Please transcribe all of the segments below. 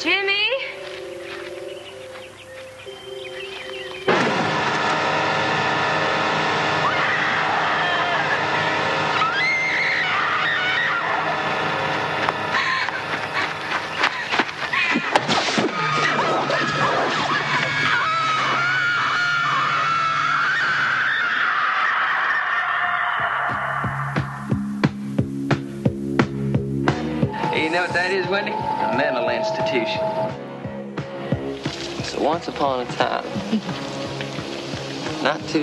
Jimmy?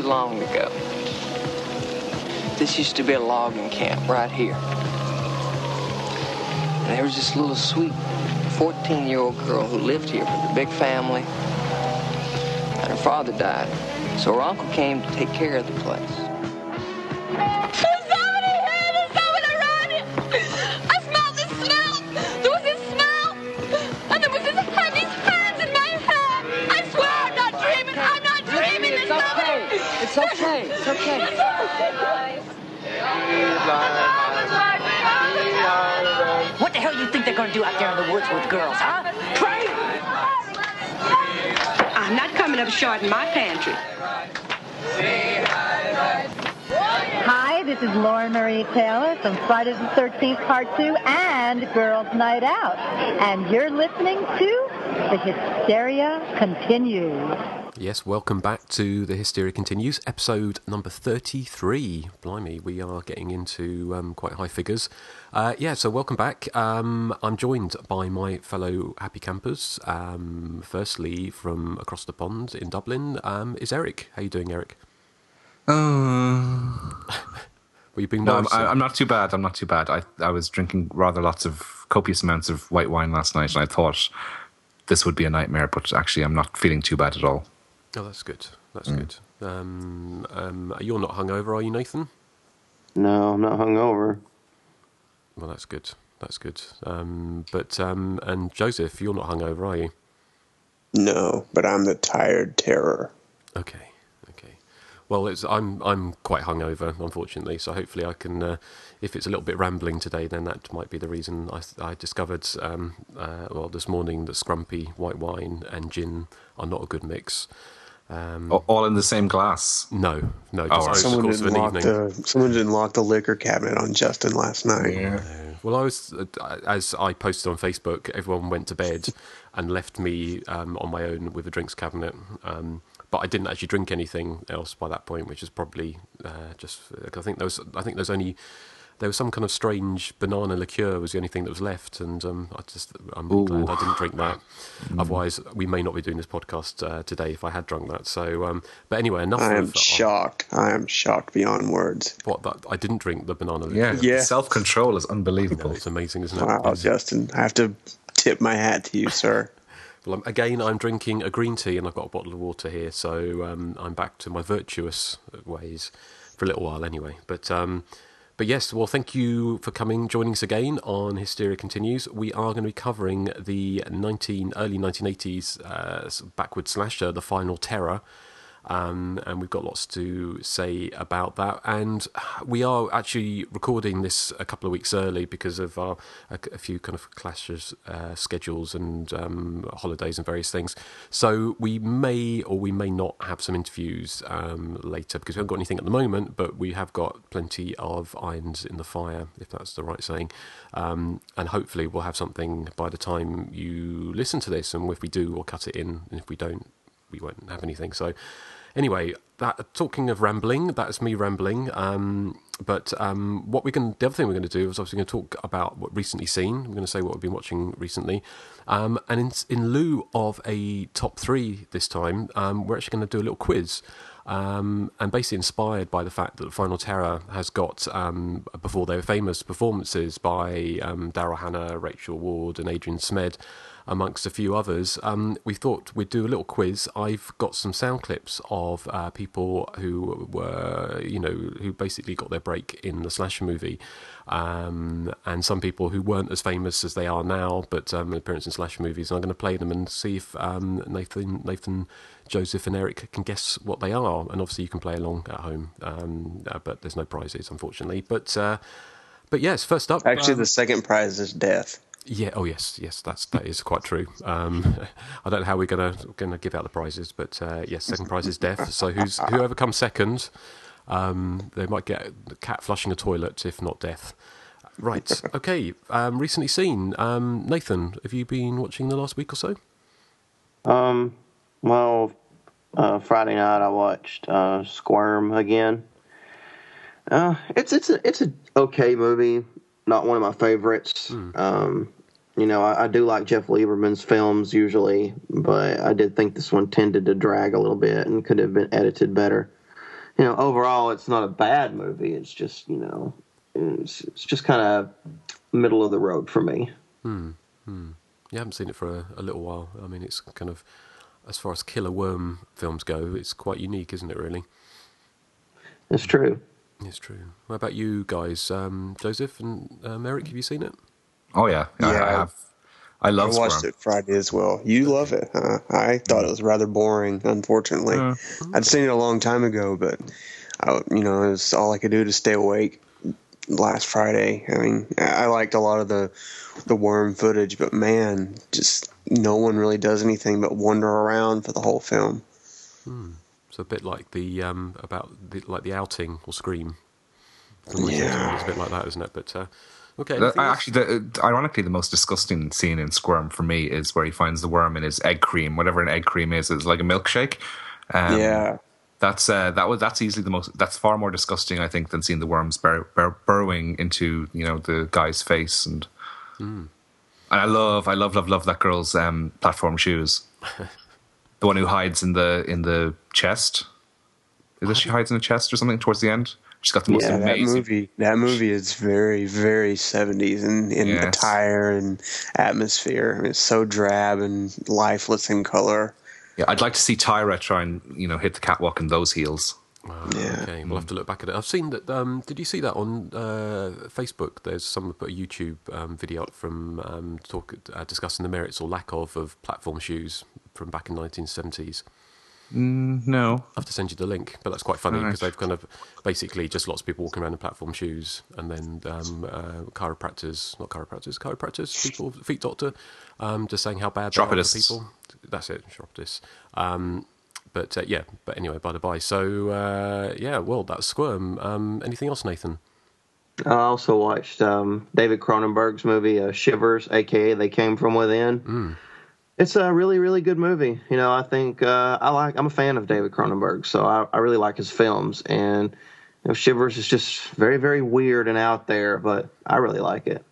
Long ago, this used to be a logging camp right here. And there was this little sweet 14-year-old girl who lived here with a big family. And her father died. So her uncle came to take care of the place. Out there in the woods with girls, huh? Pray? I'm not coming up short in my pantry. Hi, this is Lauren Marie Taylor from Friday the 13th Part 2 and Girls Night Out. And you're listening to The Hysteria Continues. Yes, welcome back to The Hysteria Continues, episode number 33. Blimey, we are getting into um, quite high figures. Uh, yeah, so welcome back. Um, I'm joined by my fellow happy campers. Um, firstly, from across the pond in Dublin, um, is Eric. How you doing, Eric? Uh, Were you being no, I'm. I'm not too bad. I'm not too bad. I, I was drinking rather lots of copious amounts of white wine last night, and I thought this would be a nightmare, but actually, I'm not feeling too bad at all. Oh, that's good. That's good. Um, um, you're not hungover, are you, Nathan? No, I'm not hungover. Well, that's good. That's good. Um, but um, and Joseph, you're not hungover, are you? No, but I'm the tired terror. Okay, okay. Well, it's I'm I'm quite hungover, unfortunately. So hopefully I can. Uh, if it's a little bit rambling today, then that might be the reason. I, I discovered um, uh, well this morning that scrumpy white wine and gin are not a good mix. Um, All in the same glass. No, no, Oh, just right. over the Someone course of didn't an lock the someone didn't lock the liquor cabinet on Justin last night. Well, I was uh, as I posted on Facebook. Everyone went to bed and left me um, on my own with a drinks cabinet. Um, but I didn't actually drink anything else by that point, which is probably uh, just. I think there was. I think there's only. There was some kind of strange banana liqueur was the only thing that was left, and um, I just I'm really glad I didn't drink that. Otherwise, we may not be doing this podcast uh, today if I had drunk that. So, um, but anyway, enough. I am of, shocked. I am shocked beyond words. What that I didn't drink the banana liqueur. Yeah, Yeah. self control is unbelievable. it's amazing, isn't it? Wow, It's- Justin, I have to tip my hat to you, sir. Well, again, I'm drinking a green tea and I've got a bottle of water here, so um, I'm back to my virtuous ways for a little while anyway. But um, but yes, well, thank you for coming, joining us again on Hysteria Continues. We are going to be covering the 19 early 1980s uh, backward slasher, The Final Terror. Um, and we've got lots to say about that. And we are actually recording this a couple of weeks early because of our a, a few kind of clashes, uh, schedules, and um, holidays and various things. So we may or we may not have some interviews um, later because we haven't got anything at the moment, but we have got plenty of irons in the fire, if that's the right saying. Um, and hopefully we'll have something by the time you listen to this. And if we do, we'll cut it in. And if we don't, we won't have anything. So, anyway, that talking of rambling, that's me rambling. Um, but um, what we're going, the other thing we're going to do is obviously going to talk about what recently seen. We're going to say what we've been watching recently, um, and in, in lieu of a top three this time, um, we're actually going to do a little quiz. Um, and basically inspired by the fact that Final Terror has got um, before they were famous performances by um, Daryl Hannah, Rachel Ward, and Adrian Zmed, amongst a few others. Um, we thought we'd do a little quiz. I've got some sound clips of uh, people who were, you know, who basically got their break in the slasher movie, um, and some people who weren't as famous as they are now, but um, appearance in slasher movies. And I'm going to play them and see if um, Nathan, Nathan, Joseph, and Eric can guess what they are. And obviously, you can play along at home, um, uh, but there's no prizes, unfortunately. But uh, but yes, first up, Actually, um, the second prize is death. Yeah. Oh, yes. Yes. That's that is quite true. Um, I don't know how we're gonna gonna give out the prizes, but uh, yes, second prize is death. So who's whoever comes second, um, they might get the cat flushing a toilet, if not death. Right. Okay. Um, recently seen. Um, Nathan, have you been watching the last week or so? Um, well, uh, Friday night I watched uh, Squirm again. Uh, it's it's a it's a okay movie. Not one of my favorites. Um, you know, I, I do like Jeff Lieberman's films usually, but I did think this one tended to drag a little bit and could have been edited better. You know, overall, it's not a bad movie. It's just you know, it's, it's just kind of middle of the road for me. Hmm. Hmm. You haven't seen it for a, a little while. I mean, it's kind of as far as killer worm films go, it's quite unique, isn't it? Really. It's true. It's true. What about you guys, um, Joseph and um, Eric? Have you seen it? Oh yeah, I, I Yeah. have. I love I watched Squirm. it Friday as well. You love it, huh? I thought it was rather boring, unfortunately. Yeah. I'd seen it a long time ago, but I, you know, it was all I could do to stay awake last Friday. I mean, I liked a lot of the the worm footage, but man, just no one really does anything but wander around for the whole film. It's a bit like the um, about the, like the outing or Scream. Yeah. it's a bit like that, isn't it? But uh, okay. The- I actually, the, ironically, the most disgusting scene in Squirm for me is where he finds the worm in his egg cream, whatever an egg cream is. It's like a milkshake. Um, yeah, that's uh, that was that's easily the most. That's far more disgusting, I think, than seeing the worms bur- bur- burrowing into you know the guy's face. And and I love, I love, love, love that girl's um, platform shoes. the one who hides in the in the chest. Is it she hides in the chest or something towards the end? She's got the most yeah. That movie, that movie is very, very seventies in, in Yes. attire and atmosphere. It's so drab and lifeless in color. Yeah, I'd like to see Tyra try and you know hit the catwalk in those heels. Ah, Yeah. Okay, we'll have to look back at it. I've seen that. Um, did you see that on uh, Facebook? There's someone put a YouTube um, video up from um, talk uh, discussing the merits or lack of of platform shoes from back in 1970s. No, I'll have to send you the link, but that's quite funny Alright. because they've kind of basically just lots of people walking around in platform shoes, and then um, uh, chiropractors, not chiropractors, chiropractors, people, feet doctor, um, just saying how bad they are for people. That's it, chiropodists. Um, but uh, yeah, but anyway, by the by. So uh, yeah, well, that's Squirm. Um, anything else, Nathan? I also watched um, David Cronenberg's movie uh, Shivers, aka They Came From Within. It's a really, really good movie. You know, I think uh, I like. I'm a fan of David Cronenberg, so I, I really like his films. And you know, Shivers is just very, very weird and out there, but I really like it.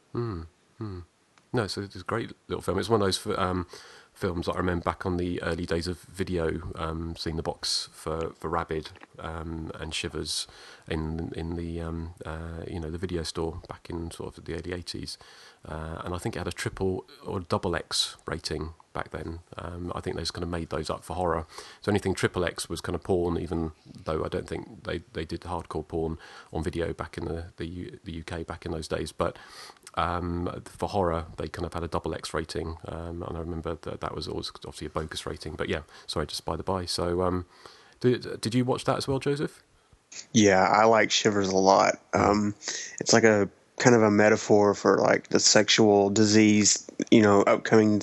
No, it's a, it's a great little film. It's one of those um, films that I remember back on the early days of video, um, seeing the box for, for Rabid um, and Shivers in in the um, uh, you know the video store back in sort of the early eighties, uh, and I think it had a triple or double X rating back then. Um, I think they just kind of made those up for horror. So anything triple X was kind of porn, even though I don't think they, they did hardcore porn on video back in the the, U, the UK back in those days. But um, for horror, they kind of had a double X rating, um, and I remember that that was always obviously a bogus rating. But yeah, sorry, just by the by. So, um, did did you watch that as well, Joseph? Yeah, I like Shivers a lot. Um, it's like a kind of a metaphor for like the sexual disease, you know, upcoming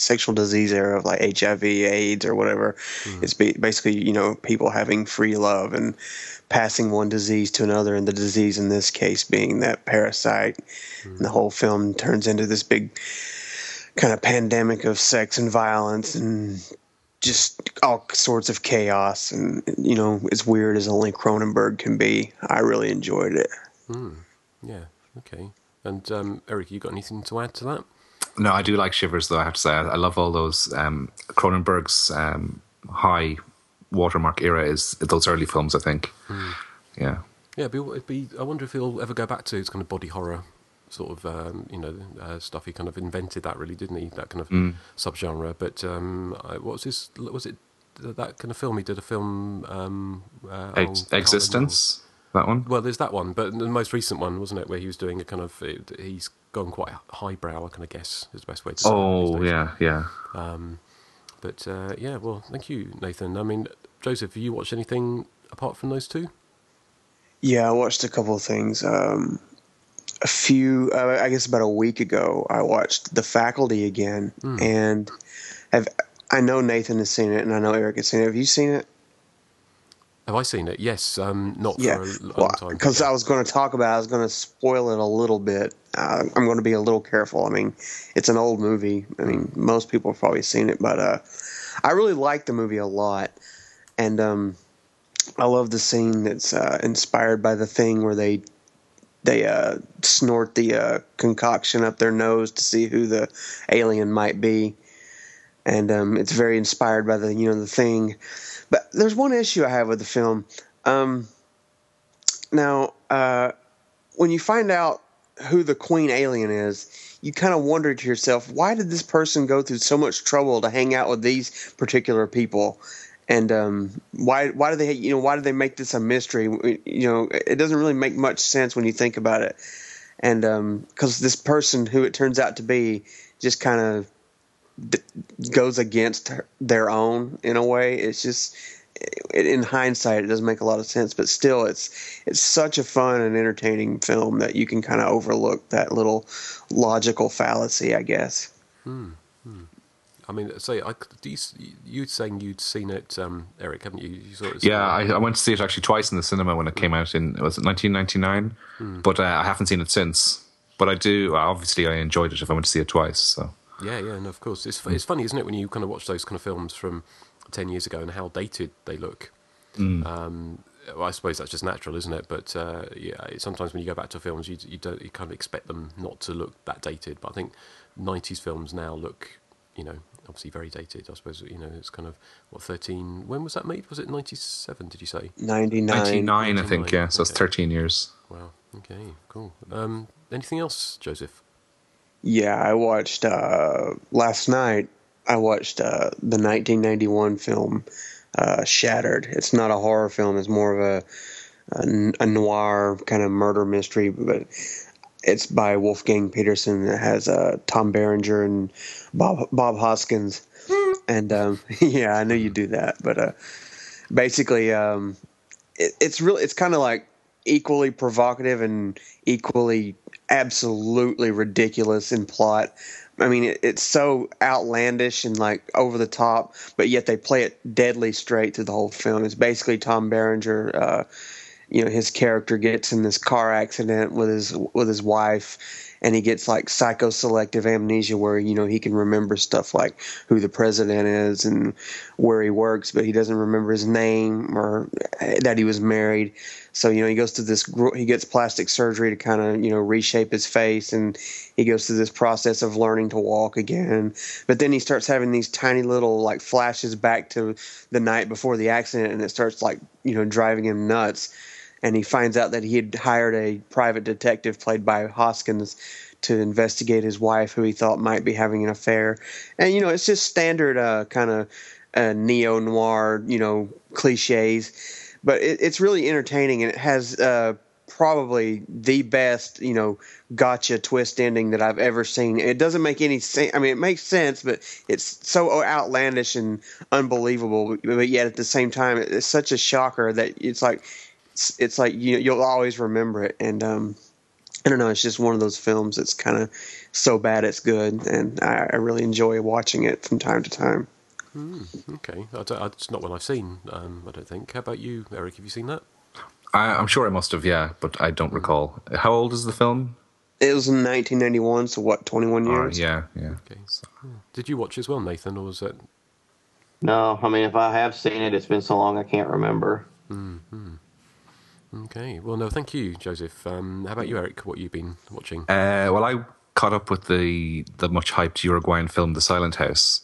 sexual disease era of like HIV, AIDS, or whatever. Mm-hmm. It's ba- basically, you know, people having free love and passing one disease to another, and the disease in this case being that parasite. Mm-hmm. And the whole film turns into this big kind of pandemic of sex and violence and just all sorts of chaos and you know as weird as only Cronenberg can be. I really enjoyed it. Hmm. Yeah, okay. And um, Eric, you got anything to add to that? No, I do like Shivers though. I have to say, I, I love all those um, Cronenberg's um, high watermark era is those early films. I think. Yeah, Yeah, it'd be, it'd be, I wonder if he'll ever go back to his kind of body horror sort of, um, you know, uh, stuff. He kind of invented that, really, didn't he? That kind of subgenre. But um, I- what was his? Was it that kind of film? He did a film. Um, uh, Ex- eXistenZ. That one. Well, there's that one, but the most recent one, wasn't it, where he was doing a kind of, it, he's gone quite highbrow, I kind of guess is the best way to say it. Oh yeah, yeah. Um, but uh, yeah, well, thank you, Nathan. I mean, Joseph, have you watched anything apart from those two? Yeah, I watched a couple of things. Um, a few, uh, I guess about a week ago, I watched The Faculty again, Hmm. and have I know Nathan has seen it, and I know Eric has seen it. Have you seen it? Have I seen it? Yes, um, not Yeah, for a l- well, long time. because. I was going to talk about, it, I was going to spoil it a little bit. Uh, I'm going to be a little careful. I mean, it's an old movie. I mean, most people have probably seen it, but uh, I really like the movie a lot, and um, I love the scene that's uh, inspired by the thing where they they uh, snort the uh, concoction up their nose to see who the alien might be, and um, it's very inspired by the you know the thing. But there's one issue I have with the film. Um, now, uh, when you find out who the queen alien is, you kind of wonder to yourself, why did this person go through so much trouble to hang out with these particular people? And um, why why do they you know why do they make this a mystery? You know, it doesn't really make much sense when you think about it. And because this person, who it turns out to be, just kind of d- goes against their own in a way. It's just it, in hindsight, it doesn't make a lot of sense, but still, it's it's such a fun and entertaining film that you can kind of overlook that little logical fallacy, I guess. I mean, say, I, do you, you saying you'd seen it, um, Eric, haven't you? you saw it Yeah, I, I went to see it actually twice in the cinema when it came out in was it 1999, Hmm. but uh, I haven't seen it since. But I do obviously I enjoyed it if I went to see it twice. So Yeah, yeah, and of course, it's it's funny, isn't it, when you kind of watch those kind of films from ten years ago and how dated they look. Um, well, I suppose that's just natural, isn't it? But uh, yeah, sometimes when you go back to films, you you don't you kind of expect them not to look that dated. But I think '90s films now look, you know, obviously very dated. I suppose you know it's kind of what 13. When was that made? Was it '97? Did you say? 99. 99, I think. Yeah, so it's 13 years. Wow. Okay. Cool. Um, anything else, Joseph? Yeah, I watched uh, last night. I watched uh, the 1991 film uh, Shattered. It's not a horror film. It's more of a, a, a noir kind of murder mystery, but it's by Wolfgang Petersen. It has uh, Tom Berenger and Bob Bob Hoskins. And um, yeah, I know you'd do that, but uh, basically, um, it, it's really it's kind of like equally provocative and equally absolutely ridiculous in plot. I mean, it, it's so outlandish and like over the top, but yet they play it deadly straight through the whole film. It's basically Tom Berenger. Uh, you know, his character gets in this car accident with his with his wife, and he gets like psychoselective amnesia, where you know he can remember stuff like who the president is and where he works, but he doesn't remember his name or eh, that he was married. So you know he goes to this. He gets plastic surgery to kind of you know reshape his face, and he goes through this process of learning to walk again. But then he starts having these tiny little like flashes back to the night before the accident, and it starts like you know driving him nuts. And he finds out that he had hired a private detective played by Hoskins to investigate his wife, who he thought might be having an affair. And you know, it's just standard uh, kind of uh, neo noir, you know, cliches. But it, it's really entertaining, and it has uh, probably the best, you know, gotcha twist ending that I've ever seen. It doesn't make any sense. I mean, it makes sense, but it's so outlandish and unbelievable. But yet at the same time, it's such a shocker that it's like it's, it's like you you'll always remember it. And um, I don't know, it's just one of those films that's kind of so bad it's good, and I, I really enjoy watching it from time to time. Okay, I don't, it's not one I've seen. Um, I don't think. How about you, Eric? Have you seen that? I, I'm sure I must have, yeah, but I don't recall. How old is the film? It was in 1991, so what, 21 Or- years? yeah, yeah. Okay. Did you watch as well, Nathan, or was it? No, I mean if I have seen it, it's been so long I can't remember. Okay. Well, no. Thank you, Joseph. Um, how about you, Eric? What you've been watching? Uh, well, I caught up with the the much hyped Uruguayan film The Silent House,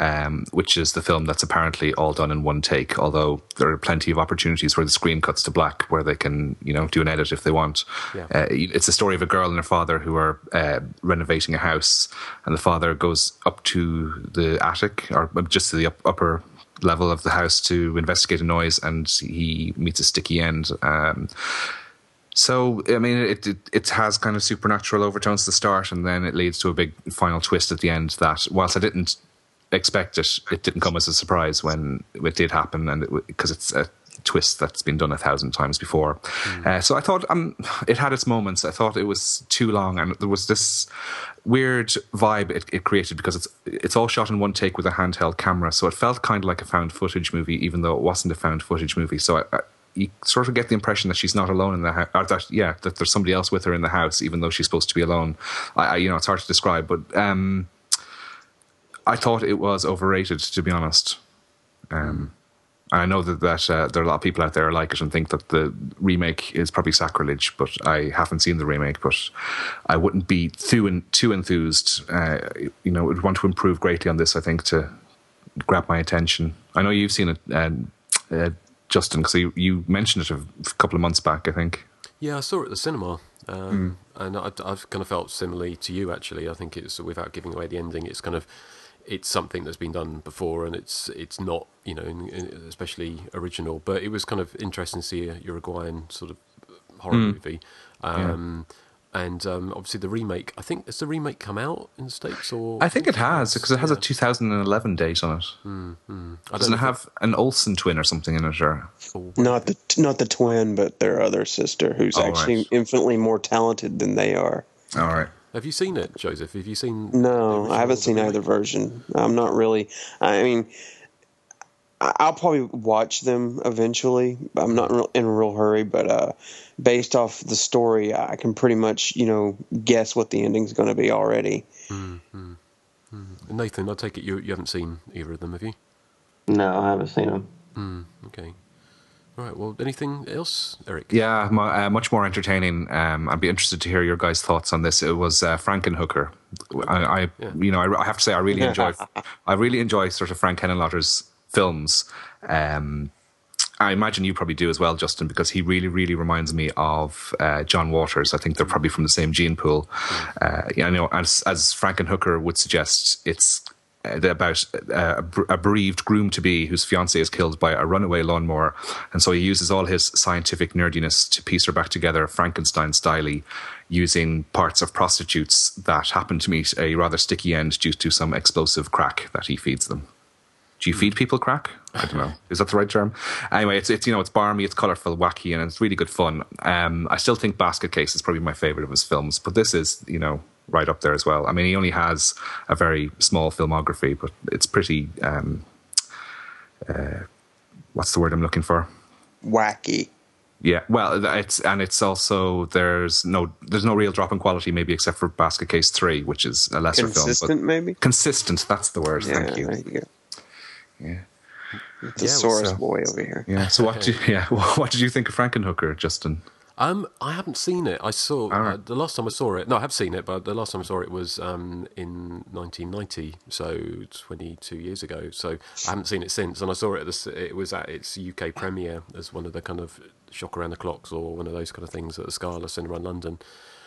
um, which is the film that's apparently all done in one take. Although there are plenty of opportunities where the screen cuts to black, where they can you know do an edit if they want. Yeah. Uh, it's a story of a girl and her father who are uh, renovating a house, and the father goes up to the attic or just to the up, upper level of the house to investigate a noise, and he meets a sticky end. Um, so I mean, it, it it has kind of supernatural overtones at the start, and then it leads to a big final twist at the end. That whilst I didn't expect it, it didn't come as a surprise when it did happen, and because it's a twist that's been done a thousand times before. Uh, so I thought um, it had its moments. I thought it was too long, and there was this weird vibe it, it created because it's it's all shot in one take with a handheld camera. So it felt kind of like a found footage movie, even though it wasn't a found footage movie. So I, I, you sort of get the impression that she's not alone in the house, or that yeah, that there's somebody else with her in the house, even though she's supposed to be alone. I, I you know, it's hard to describe, but um, I thought it was overrated, to be honest. Um, I know that, that uh, there are a lot of people out there who like it and think that the remake is probably sacrilege, but I haven't seen the remake. But I wouldn't be too too enthused. Uh, you know, would want to improve greatly on this. I think to grab my attention. I know you've seen it, um, uh, Justin, because you, you mentioned it a couple of months back. I think. Yeah, I saw it at the cinema, um, and I, I've kind of felt similarly to you. Actually, I think it's without giving away the ending. It's kind of it's something that's been done before, and it's it's not you know in, in, especially original. But it was kind of interesting to see a Uruguayan sort of horror Mm. movie. Um, And um, obviously the remake. I think has the remake come out in the states or I think it has because it has a 2011 date on it. I don't Doesn't it if have an Olsen twin or something in it? Or Not the not the twin, but their other sister, who's Oh, actually right. infinitely more talented than they are. all right. Have you seen it, Joseph? Have you seen? No, I haven't seen the either version. I'm not really. I mean, I- I'll probably watch them eventually. I'm not real- in a real hurry, but uh, based off the story, I can pretty much you know guess what the ending's going to be already. Mm-hmm. Mm-hmm. Nathan, I take it you you haven't seen either of them, have you? No, I haven't seen them. Mm, okay. All right. Well, anything else, Eric? Yeah, mu- uh, much more entertaining. Um, I'd be interested to hear your guys' thoughts on this. It was uh, Frankenhooker. I, I you know, I, I have to say, I really enjoy. I really enjoy sort of Frank Henenlotter's films. Um, I imagine you probably do as well, Justin, because he really, really reminds me of uh, John Waters. I think they're probably from the same gene pool. Uh, you know, as as Frankenhooker would suggest, it's about uh, a a bereaved groom to be whose fiance is killed by a runaway lawnmower, and so he uses all his scientific nerdiness to piece her back together, Frankenstein style, using parts of prostitutes that happen to meet a rather sticky end due to some explosive crack that he feeds them. Do you feed people crack? I don't know. Is that the right term? Anyway, it's it's you know it's barmy, it's colourful, wacky, and it's really good fun. Um, I still think Basket Case is probably my favourite of his films, but this is you know right up there as well. I mean, he only has a very small filmography, but it's pretty. Um, uh, what's the word I'm looking for? Wacky. Yeah, well, it's and it's also there's no there's no real drop in quality, maybe except for Basket Case Three, which is a lesser Consistent, film. Consistent, maybe. Consistent, that's the word. Yeah, Thank you. you. Yeah. The Yeah, Soros so- boy over here. Yeah. So what? Did, yeah. What did you think of Frankenhooker, Justin? Um, I haven't seen it. I saw uh, the last time I saw it. No, I have seen it, but the last time I saw it was um, in 1990, so 22 years ago. So I haven't seen it since. And I saw it. At the, it was at its UK premiere as one of the kind of shock around the clocks or one of those kind of things at the Scala Cinema in London.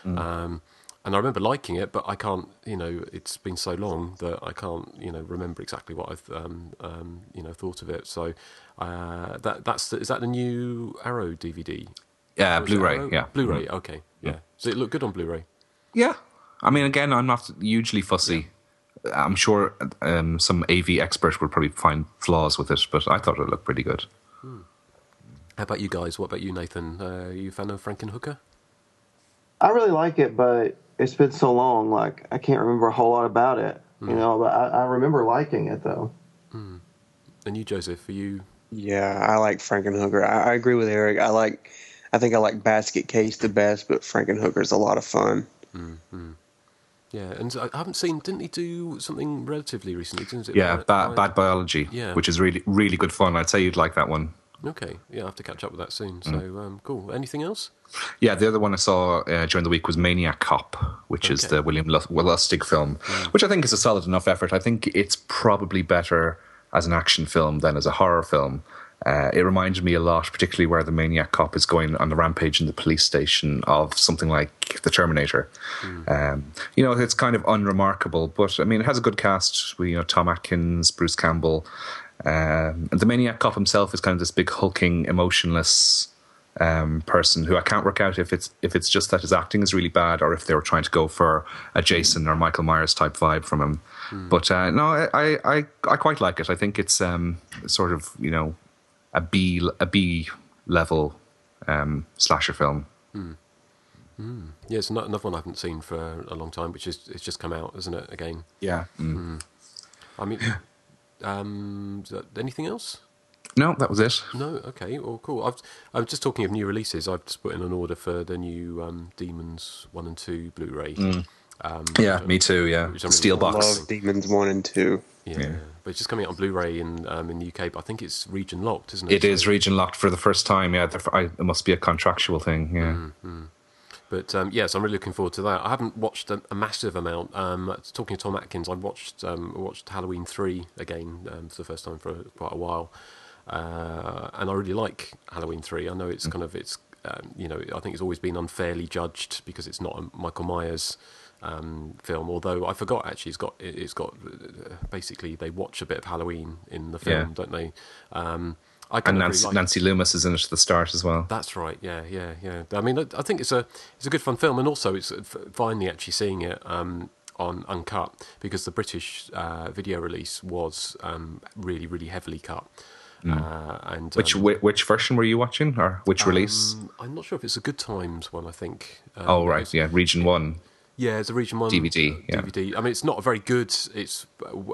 Um, and I remember liking it, but I can't. You know, it's been so long that I can't. You know, remember exactly what I've um, um, you know thought of it. So uh, that that's the, is that the new Arrow DVD? Yeah, Or is it Blu-ray. Yeah, Mm-hmm. Blu-ray. Okay, yeah. Does it look good on Blu-ray? Yeah. I mean, again, I'm not hugely fussy. I'm sure um, some AV expert would probably find flaws with it, but I thought it looked pretty good. How about you guys? What about you, Nathan? Uh, are you a fan of Frankenhooker? I really like it, but it's been so long. Like I can't remember a whole lot about it. You know, but I, I remember liking it though. And you, Joseph? Are you? Yeah, I like Frankenhooker. I, I agree with Eric. I like. I think I like Basket Case the best, but Frankenhooker's a lot of fun. Yeah, and I haven't seen. Didn't he do something relatively recently? Didn't it? Yeah, Bad- bad, bad biology, Yeah. which is really, really good fun. I'd say you'd like that one. Okay, yeah, I have to catch up with that soon. So Mm. um, cool. Anything else? Yeah, the other one I saw uh, during the week was Maniac Cop, which is the William Lu- Lustig film, which I think is a solid enough effort. I think it's probably better as an action film than as a horror film. Uh, it reminded me a lot, particularly where the Maniac Cop is going on the rampage in the police station of something like The Terminator. Um, you know, it's kind of unremarkable, but I mean, it has a good cast. with, You know, Tom Atkins, Bruce Campbell. Um, and the Maniac Cop himself is kind of this big hulking, emotionless um, person who I can't work out if it's if it's just that his acting is really bad or if they were trying to go for a Jason or Michael Myers type vibe from him. But uh, no, I, I I I quite like it. I think it's um, sort of you know a B a B level um, slasher film. Yeah, it's ano- another one I haven't seen for a long time, which is it's just come out, isn't it? Again, Yeah. Mm. I mean, um, is that- anything else? No, that was it. No, okay, well, cool. I've, I'm just talking of new releases. I've just put in an order for the new um, Demons One and Two Blu-ray. Um, Yeah, me too. Yeah, which steel box. Love Demons one and two. Yeah. Yeah. but it's just coming out on Blu-ray in um, in the UK. But I think it's region locked, isn't It it? is region locked for the first time. Yeah, I, it must be a contractual thing. Yeah. But um, yes, I'm really looking forward to that. I haven't watched a, a massive amount. Um, talking to Tom Atkins, I watched um, watched Halloween three again um, for the first time for quite a while, uh, and I really like Halloween three. I know it's kind of it's um, you know I think it's always been unfairly judged because it's not a Michael Myers um, film. Although I forgot actually, it's got it- it's got uh, basically they watch a bit of Halloween in the film, Yeah. don't they? Um, I And Nancy, really like- Nancy Loomis is in it at the start as well. that's right. Yeah, yeah, yeah. I mean, I I think it's a it's a good fun film, and also it's finally actually seeing it um, on uncut because the British uh, video release was um, really, really heavily cut. Uh, and Mm. Which um, whi- which version were you watching, or which release? um, I'm not sure if it's a Good Times one. I think. Um, oh right, yeah, region one. yeah, it's a Region One DVD, yeah. DVD. I mean, it's not a very good. It's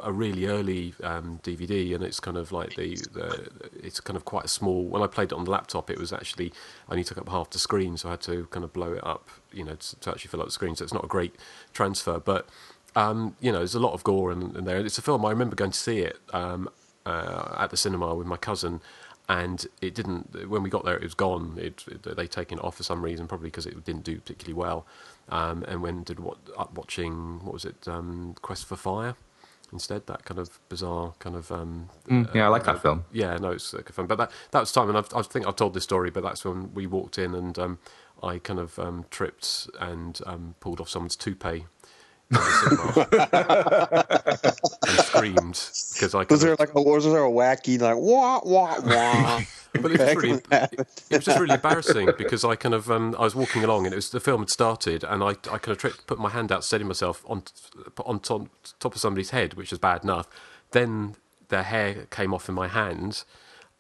a really early um, DVD, and it's kind of like the, the. It's kind of quite a small. When I played it on the laptop, it was actually only took up half the screen, so I had to kind of blow it up, you know, to, to actually fill up the screen. So it's not a great transfer, but um, you know, there's a lot of gore in, in there. It's a film I remember going to see it um, uh, at the cinema with my cousin. And it didn't. When we got there, it was gone. It, it, they'd taken it off for some reason, probably because it didn't do particularly well. Um, and when did what up watching what was it? Um, Quest for Fire instead. That kind of bizarre kind of. Um, Mm, yeah, I like that uh, film. Yeah, no, it's a good film. But that that was time, and I've, I think I've told this story. But that's when we walked in, and um, I kind of um, tripped and um, pulled off someone's toupee. In the cinema and screamed because I Was there like a was there a wacky like wah wah wah? but it was, really, it was just really embarrassing because I kind of um, I was walking along and it was the film had started and I, I kind of tripped, put my hand out, steady myself on on top, top of somebody's head, which is bad enough. Then their hair came off in my hand,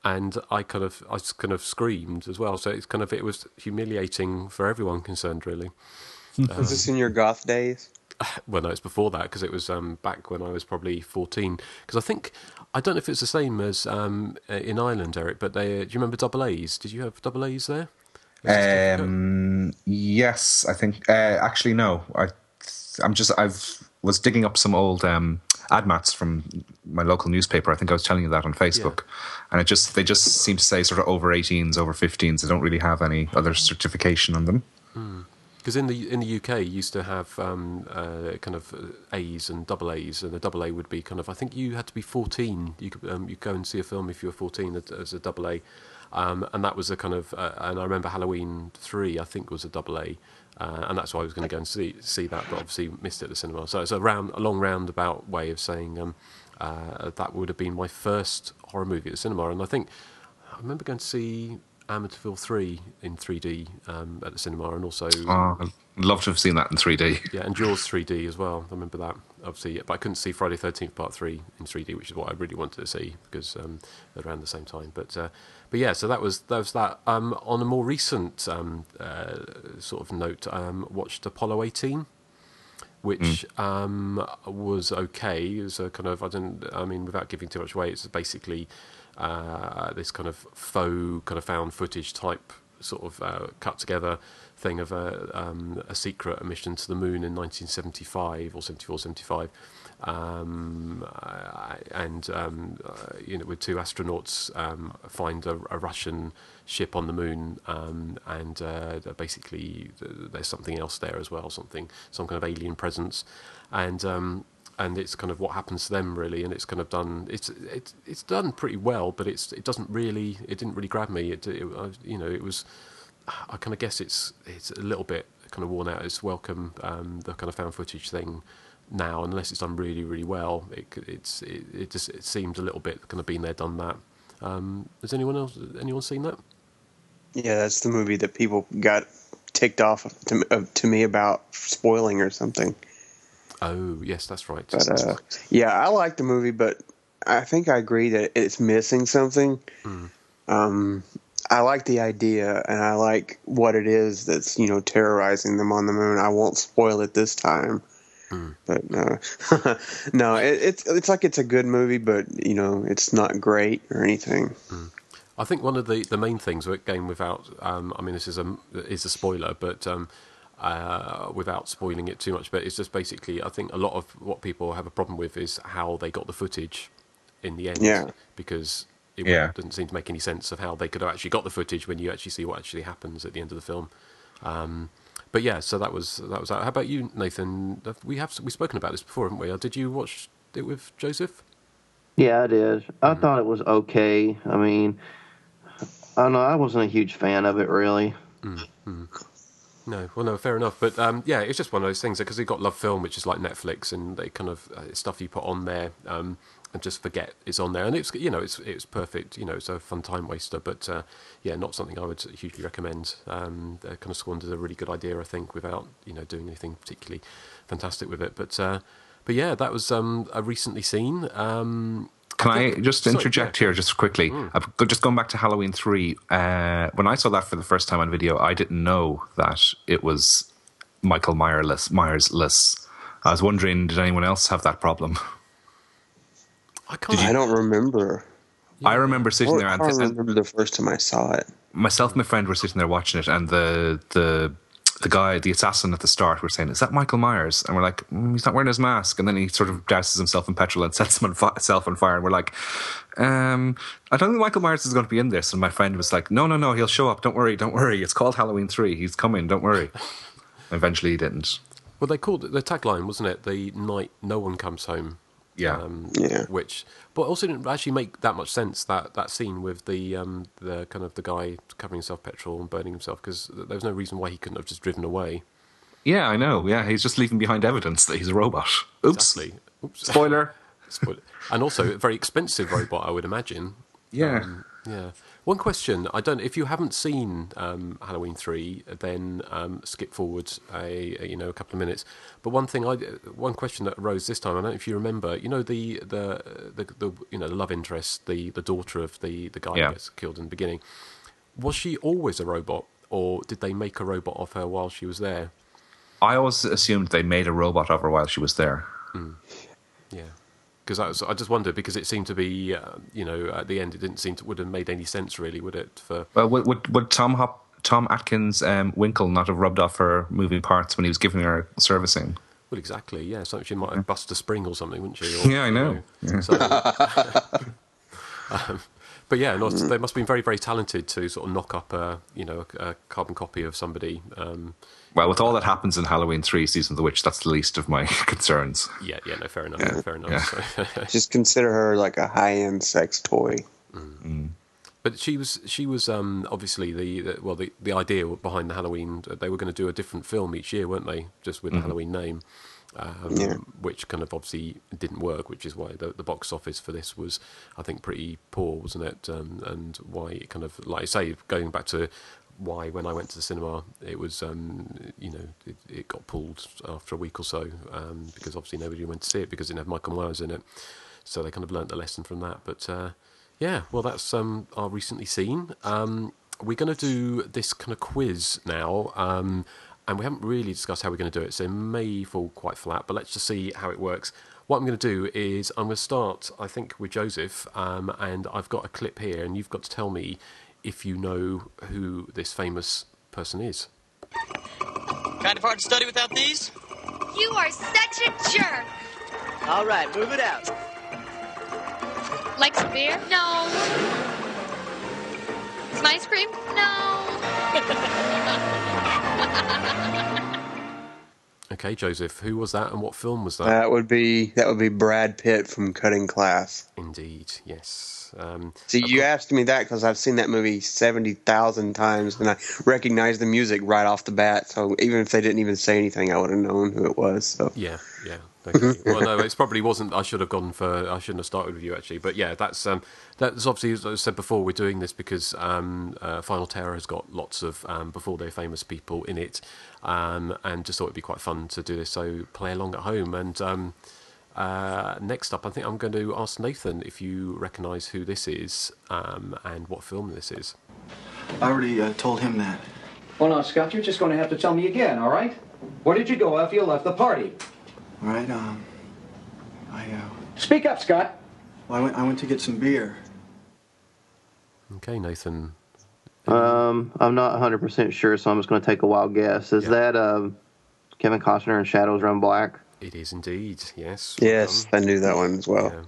and I kind of I just kind of screamed as well. So it's kind of it was humiliating for everyone concerned, really. was this in your goth days? Well, no, it's before that because it was um, back when I was probably fourteen. Because I think I don't know if it's the same as um, uh, in Ireland, Eric. But they, do you remember double A's? Did you have double A's there? Um, yes, I think. Uh, actually, no. I, I'm just. I've was digging up some old um, ad mats from my local newspaper. I think I was telling you that on Facebook, and it just they just seem to say sort of over 18s, over 15s. They don't really have any other certification on them. Because in the in the UK, you used to have um, uh, kind of uh, A's and double A's, and a double A would be kind of. I think you had to be fourteen. You could um, you go and see a film if you were fourteen as- as a double A, um, and that was a kind of. Uh, and I remember Halloween three, I think, was a double A, uh, and that's why I was going to go and see see that, but obviously missed it at the cinema. So it's a round, a long roundabout way of saying um, uh, that would have been my first horror movie at the cinema, and I think I remember going to see Amityville three in three D um, at the cinema, and also. Oh, I'd love to have seen that in 3D. Yeah, and Jaws 3D as well. I remember that. Obviously, but I couldn't see Friday Thirteenth Part Three in 3D, which is what I really wanted to see because um, around the same time. But uh, but yeah, so that was that was that. Um, on a more recent um, uh, sort of note, um, watched Apollo 18 which um, was okay. It was a kind of I don't. I mean, without giving too much away, it's basically uh, this kind of faux kind of found footage type sort of uh, cut together thing of a, um, a secret mission to the moon in 1975 or 74, 75. Um, and um, uh, you know, with two astronauts um, find a, a Russian ship on the moon, um, and uh, basically there's something else there as well, something some kind of alien presence, and um, and it's kind of what happens to them really, and it's kind of done it's it's it's done pretty well, but it's it doesn't really it didn't really grab me. It, it I- you know it was I kind of guess it's it's a little bit kind of worn out. It's welcome um, the kind of found footage thing now, unless it's done really really well. It it's it, it just it seems a little bit kind of been there done that. Um, has anyone else anyone seen that? Yeah, that's the movie that people got ticked off to, to me about spoiling or something. Oh yes, that's right. But uh, yeah, I like the movie, but I think I agree that it's missing something. Um, I like the idea, and I like what it is that's you know terrorizing them on the moon. I won't spoil it this time, but no, no, it, it's it's like it's a good movie, but you know it's not great or anything. I think one of the, the main things, again, without um, I mean, this is a is a spoiler, but um, uh, without spoiling it too much, but it's just basically, I think a lot of what people have a problem with is how they got the footage in the end, Yeah. because it Yeah. doesn't seem to make any sense of how they could have actually got the footage when you actually see what actually happens at the end of the film. Um, but yeah, so that was that was. How about you, Nathan? We have we've spoken about this before, haven't we? Uh, Did you watch it with Joseph? Yeah, I did. I thought it was okay. I mean, I don't know. I wasn't a huge fan of it, really. No, well, no, fair enough. But um, yeah, it's just one of those things because you've got Love Film, which is like Netflix, and they kind of uh, stuff you put on there um, and just forget it's on there. And it's you know it's it's perfect. You know, it's a fun time waster. But uh, yeah, not something I would hugely recommend. Um, they kind of squandered a really good idea, I think, without you know doing anything particularly fantastic with it. But uh, but yeah, that was um, a recently seen. Um, Can I think- just sorry, interject yeah. here, just quickly? I've just going back to Halloween three. Uh, when I saw that for the first time on video, I didn't know that it was Michael Myers Myers-less. I was wondering, did anyone else have that problem? I can't. I don't remember. I remember sitting there I and, can't and remember the first time I saw it. myself and my friend were sitting there watching it, and the the the guy, the assassin at the start, we're saying, "Is that Michael Myers?" And we're like, mm, "He's not wearing his mask." And then he sort of douses himself in petrol and sets himself on fire. And we're like, um, "I don't think Michael Myers is going to be in this." And my friend was like, "No, no, no, he'll show up. Don't worry, don't worry. It's called Halloween three. He's coming. Don't worry." Eventually, he didn't. Well, they called it the tagline, wasn't it? The night no one comes home. Yeah. Um, Yeah. Which, but also didn't actually make that much sense that that scene with the um, the kind of the guy covering himself petrol and burning himself because there was no reason why he couldn't have just driven away. Yeah, I know. Yeah, he's just leaving behind evidence that he's a robot. Oops. Exactly. Oops. Spoiler. Spoiler. and also a very expensive robot, I would imagine. Yeah. Um, yeah. One question: I don't. If you haven't seen um, Halloween three, then um, skip forward a, a, you know a couple of minutes. But one thing, I one question that arose this time. I don't know if you remember. You know the the the, the you know the love interest, the the daughter of the the guy Yeah. who gets killed in the beginning. Was she always a robot, or did they make a robot of her while she was there? I always assumed they made a robot of her while she was there. Yeah, because I, was, I just wondered because it seemed to be, uh, you know, at the end it didn't seem to would have made any sense really, would it? For Well, would, would, would Tom Hop, Tom Atkins um, Winkle not have rubbed off her moving parts when he was giving her servicing? well, exactly, yeah. So she might have busted a spring or something, wouldn't she? Or, Yeah, I know. you So, um, but yeah, no, they must have been very, very talented to sort of knock up a, you know, a, a carbon copy of somebody. Um, Well, with all that happens in Halloween 3 Season of the Witch, that's the least of my concerns. yeah, yeah, no, fair enough, Yeah. fair enough. Yeah. Just consider her like a high end sex toy. But she was she was um, obviously the, the well the the idea behind the Halloween they were going to do a different film each year, weren't they? Just with the Halloween name, um, Yeah. which kind of obviously didn't work, which is why the, the box office for this was I think pretty poor, wasn't it? Um, and why it kind of like I say going back to why when I went to the cinema it was um, you know it, it got pulled after a week or so um, because obviously nobody went to see it because it didn't have Michael Myers in it, so they kind of learnt the lesson from that. But uh, yeah, well, that's um, our recently seen. Um, we're going to do this kind of quiz now, um, and we haven't really discussed how we're going to do it, so it may fall quite flat, but let's just see how it works. What I'm going to do is I'm going to start, I think, with Joseph, um, and I've got a clip here, and you've got to tell me if you know who this famous person is. Kind of hard to study without these? You are such a jerk. All right, move it out. Like some beer? No. Some ice cream? No. Okay, Joseph, who was that, and what film was that? That would be that would be Brad Pitt from Cutting Class. Indeed, yes. Um, See, you asked me that because I've seen that movie seventy thousand times, and I recognize the music right off the bat. So even if they didn't even say anything, I would have known who it was. So Yeah, yeah. Okay. well, no, it probably wasn't. I should have gone for. I shouldn't have started with you actually. But yeah, that's um, that's obviously as I said before. We're doing this because um, uh, Final Terror has got lots of um, before they're famous people in it, um, and just thought it'd be quite fun to do this. So play along at home and. Uh, next up, I think I'm going to ask Nathan if you recognise who this is um, and what film this is. I already uh, told him that. Well, now, Scott, you're just going to have to tell me again, all right? Where did you go after you left the party? All right, um, I, uh, Speak up, Scott. well, I went, I went to get some beer. Okay, Nathan. Um, I'm not 100% sure, so I'm just going to take a wild guess. Is that um, Kevin Costner in Shadows Run Black? It is indeed, yes. well Yes, I knew that one as well. done.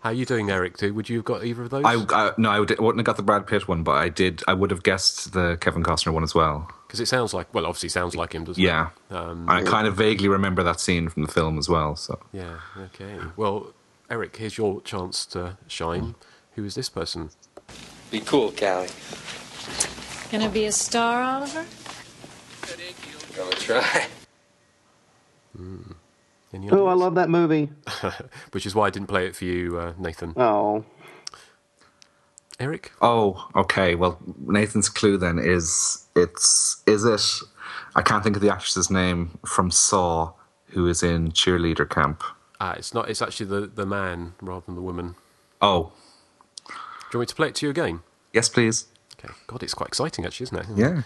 How are you doing, Eric? Do Would you have got either of those? I, I no, I would, wouldn't have got the Brad Pitt one, but I did. I would have guessed the Kevin Costner one as well. Because it sounds like, well, obviously sounds like him, doesn't Yeah, it? Um, I kind of vaguely remember that scene from the film as well. So Yeah, okay. Well, Eric, here's your chance to shine. Who is this person? Be cool, Callie. Gonna be a star, Oliver? Gonna try. Any Oh, I love that movie. Which is why I didn't play it for you, uh, Nathan. Oh, Eric? Oh, okay. Well, Nathan's clue then is it's is it? I can't think of the actress's name from Saw, who is in cheerleader camp. Ah, it's not. It's actually the, the man rather than the woman. Oh, Do you want me to play it to you again? yes, please. Okay. God, it's quite exciting, actually, isn't it? Yeah.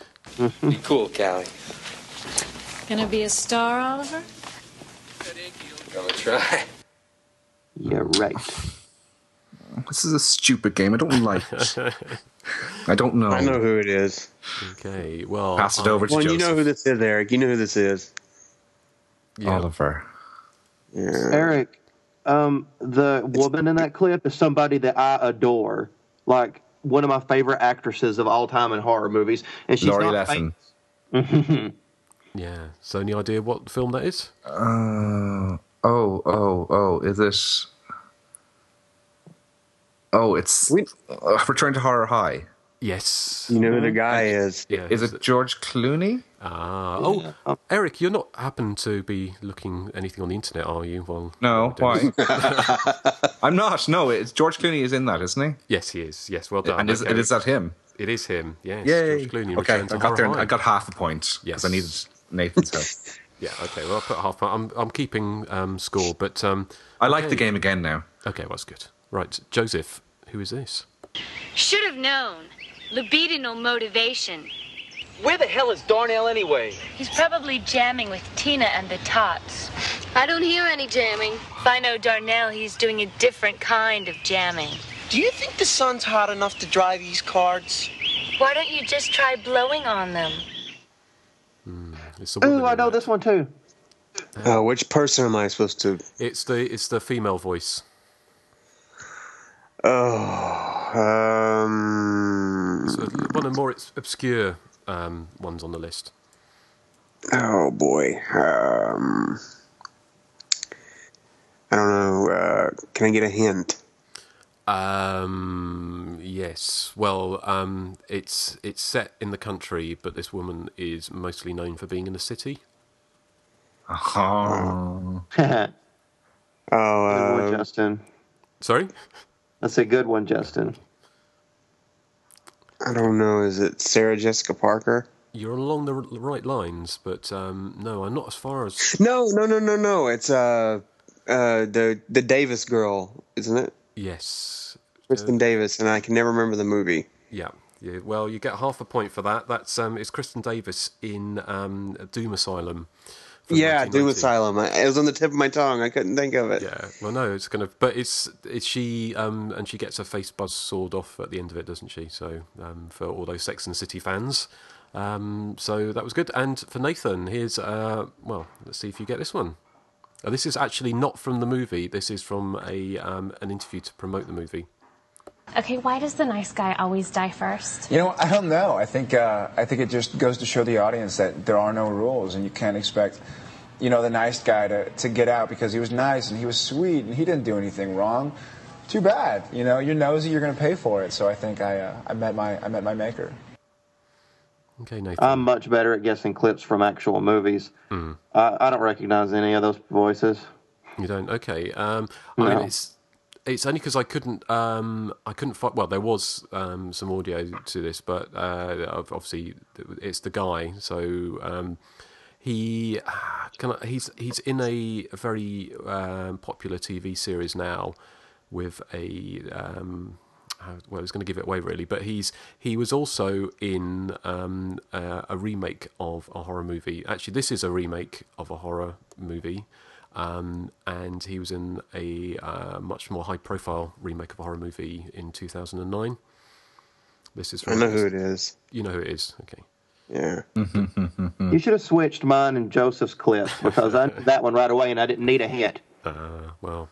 Be cool, Callie. Gonna be a star, Oliver? Gonna try. yeah, right. This is a stupid game. I don't like it. I don't know. I know who it is. Okay. Well, Pass it I- over to Well, you know who this is, Eric. You know who this is. Yeah. Oliver. Yeah. Eric, um, the woman in that clip is somebody that I adore. Like one of my favorite actresses of all time in horror movies, and she's Laurie not Lethin. Yeah. So, any idea what film that is? Uh, oh, oh, oh. Is this? Oh, it's we, uh, Return to Horror High. Yes. You know who the guy is. Yeah. Is it George Clooney? Ah. Oh, Eric, you're not happen to be looking anything on the internet, are you? Well, No, why? I'm not. No, it's George Clooney is in that, isn't he? Yes, he is. Yes, well done. And is, Okay. it is that him? It is him. Yes. Yay! George Clooney. okay, I got there. I got half a point because I Yes. needed Nathan's help. Yeah. Okay. Well, I'll put half. I'm I'm keeping um, score, but um, I like okay. the game again now. Okay, well, that's good. Right, Joseph. Who is this? Should have known. Libidinal motivation. Where the hell is Darnell anyway? He's probably jamming with Tina and the Tots. I don't hear any jamming. If I know Darnell, he's doing a different kind of jamming. Do you think the sun's hot enough to dry these cards? Why don't you just try blowing on them? It's the Ooh, I know that. this one too. Uh, which person am I supposed to? It's the it's the female voice. Oh, um, It's one of the more obs- obscure um, ones on the list. oh boy. Um, I don't know. Uh, can I get a hint? Um, yes. Well, um, it's it's set in the country, but this woman is mostly known for being in the city. Oh. good Oh, one, uh, Justin. Sorry. That's a good one, Justin. I don't know. Is it Sarah Jessica Parker? You're along the right lines, but um, no, I'm not as far as. No, no, no, no, no. It's uh, uh, the the Davis girl, isn't it? Yes. Kristin Davis, and I can never remember the movie. Yeah. Yeah. Well, you get half a point for that. That's um, it's Kristin Davis in um, Doom Asylum. Yeah, Doom Asylum. I, it was on the tip of my tongue. I couldn't think of it. Yeah, well, no, it's kind of, but it's it's she, um, and she gets her face buzz sawed off at the end of it, doesn't she? So um, for all those Sex and the City fans, um, so that was good. And for Nathan, here's uh, well, let's see if you get this one. This is actually not from the movie. This is from a um, an interview to promote the movie. Okay, why does the nice guy always die first? You know, I don't know. I think uh, I think it just goes to show the audience that there are no rules, and you can't expect, you know, the nice guy to, to get out because he was nice and he was sweet and he didn't do anything wrong. Too bad. You know, you're nosy, you're going to pay for it. So I think I uh, I met my I met my maker. Okay, Nathan. I'm much better at guessing clips from actual movies. Hmm. I, I don't recognize any of those voices. You don't? Okay. Um, I mean, it's it's only because I couldn't um, I couldn't find. Well, there was um, some audio to this, but uh, obviously it's the guy. So um, he can I, he's he's in a, very um, popular TV series now with a um, well, I was going to give it away really, but he's he was also in um, uh, a remake of a horror movie. Actually, this is a remake of a horror movie. Um, and he was in a uh, much more high-profile remake of a horror movie in 2009. This is. I know who it is. You know who it is. Okay. Yeah. You should have switched mine and Joseph's clips because I knew that one right away and I didn't need a hint. Uh, well,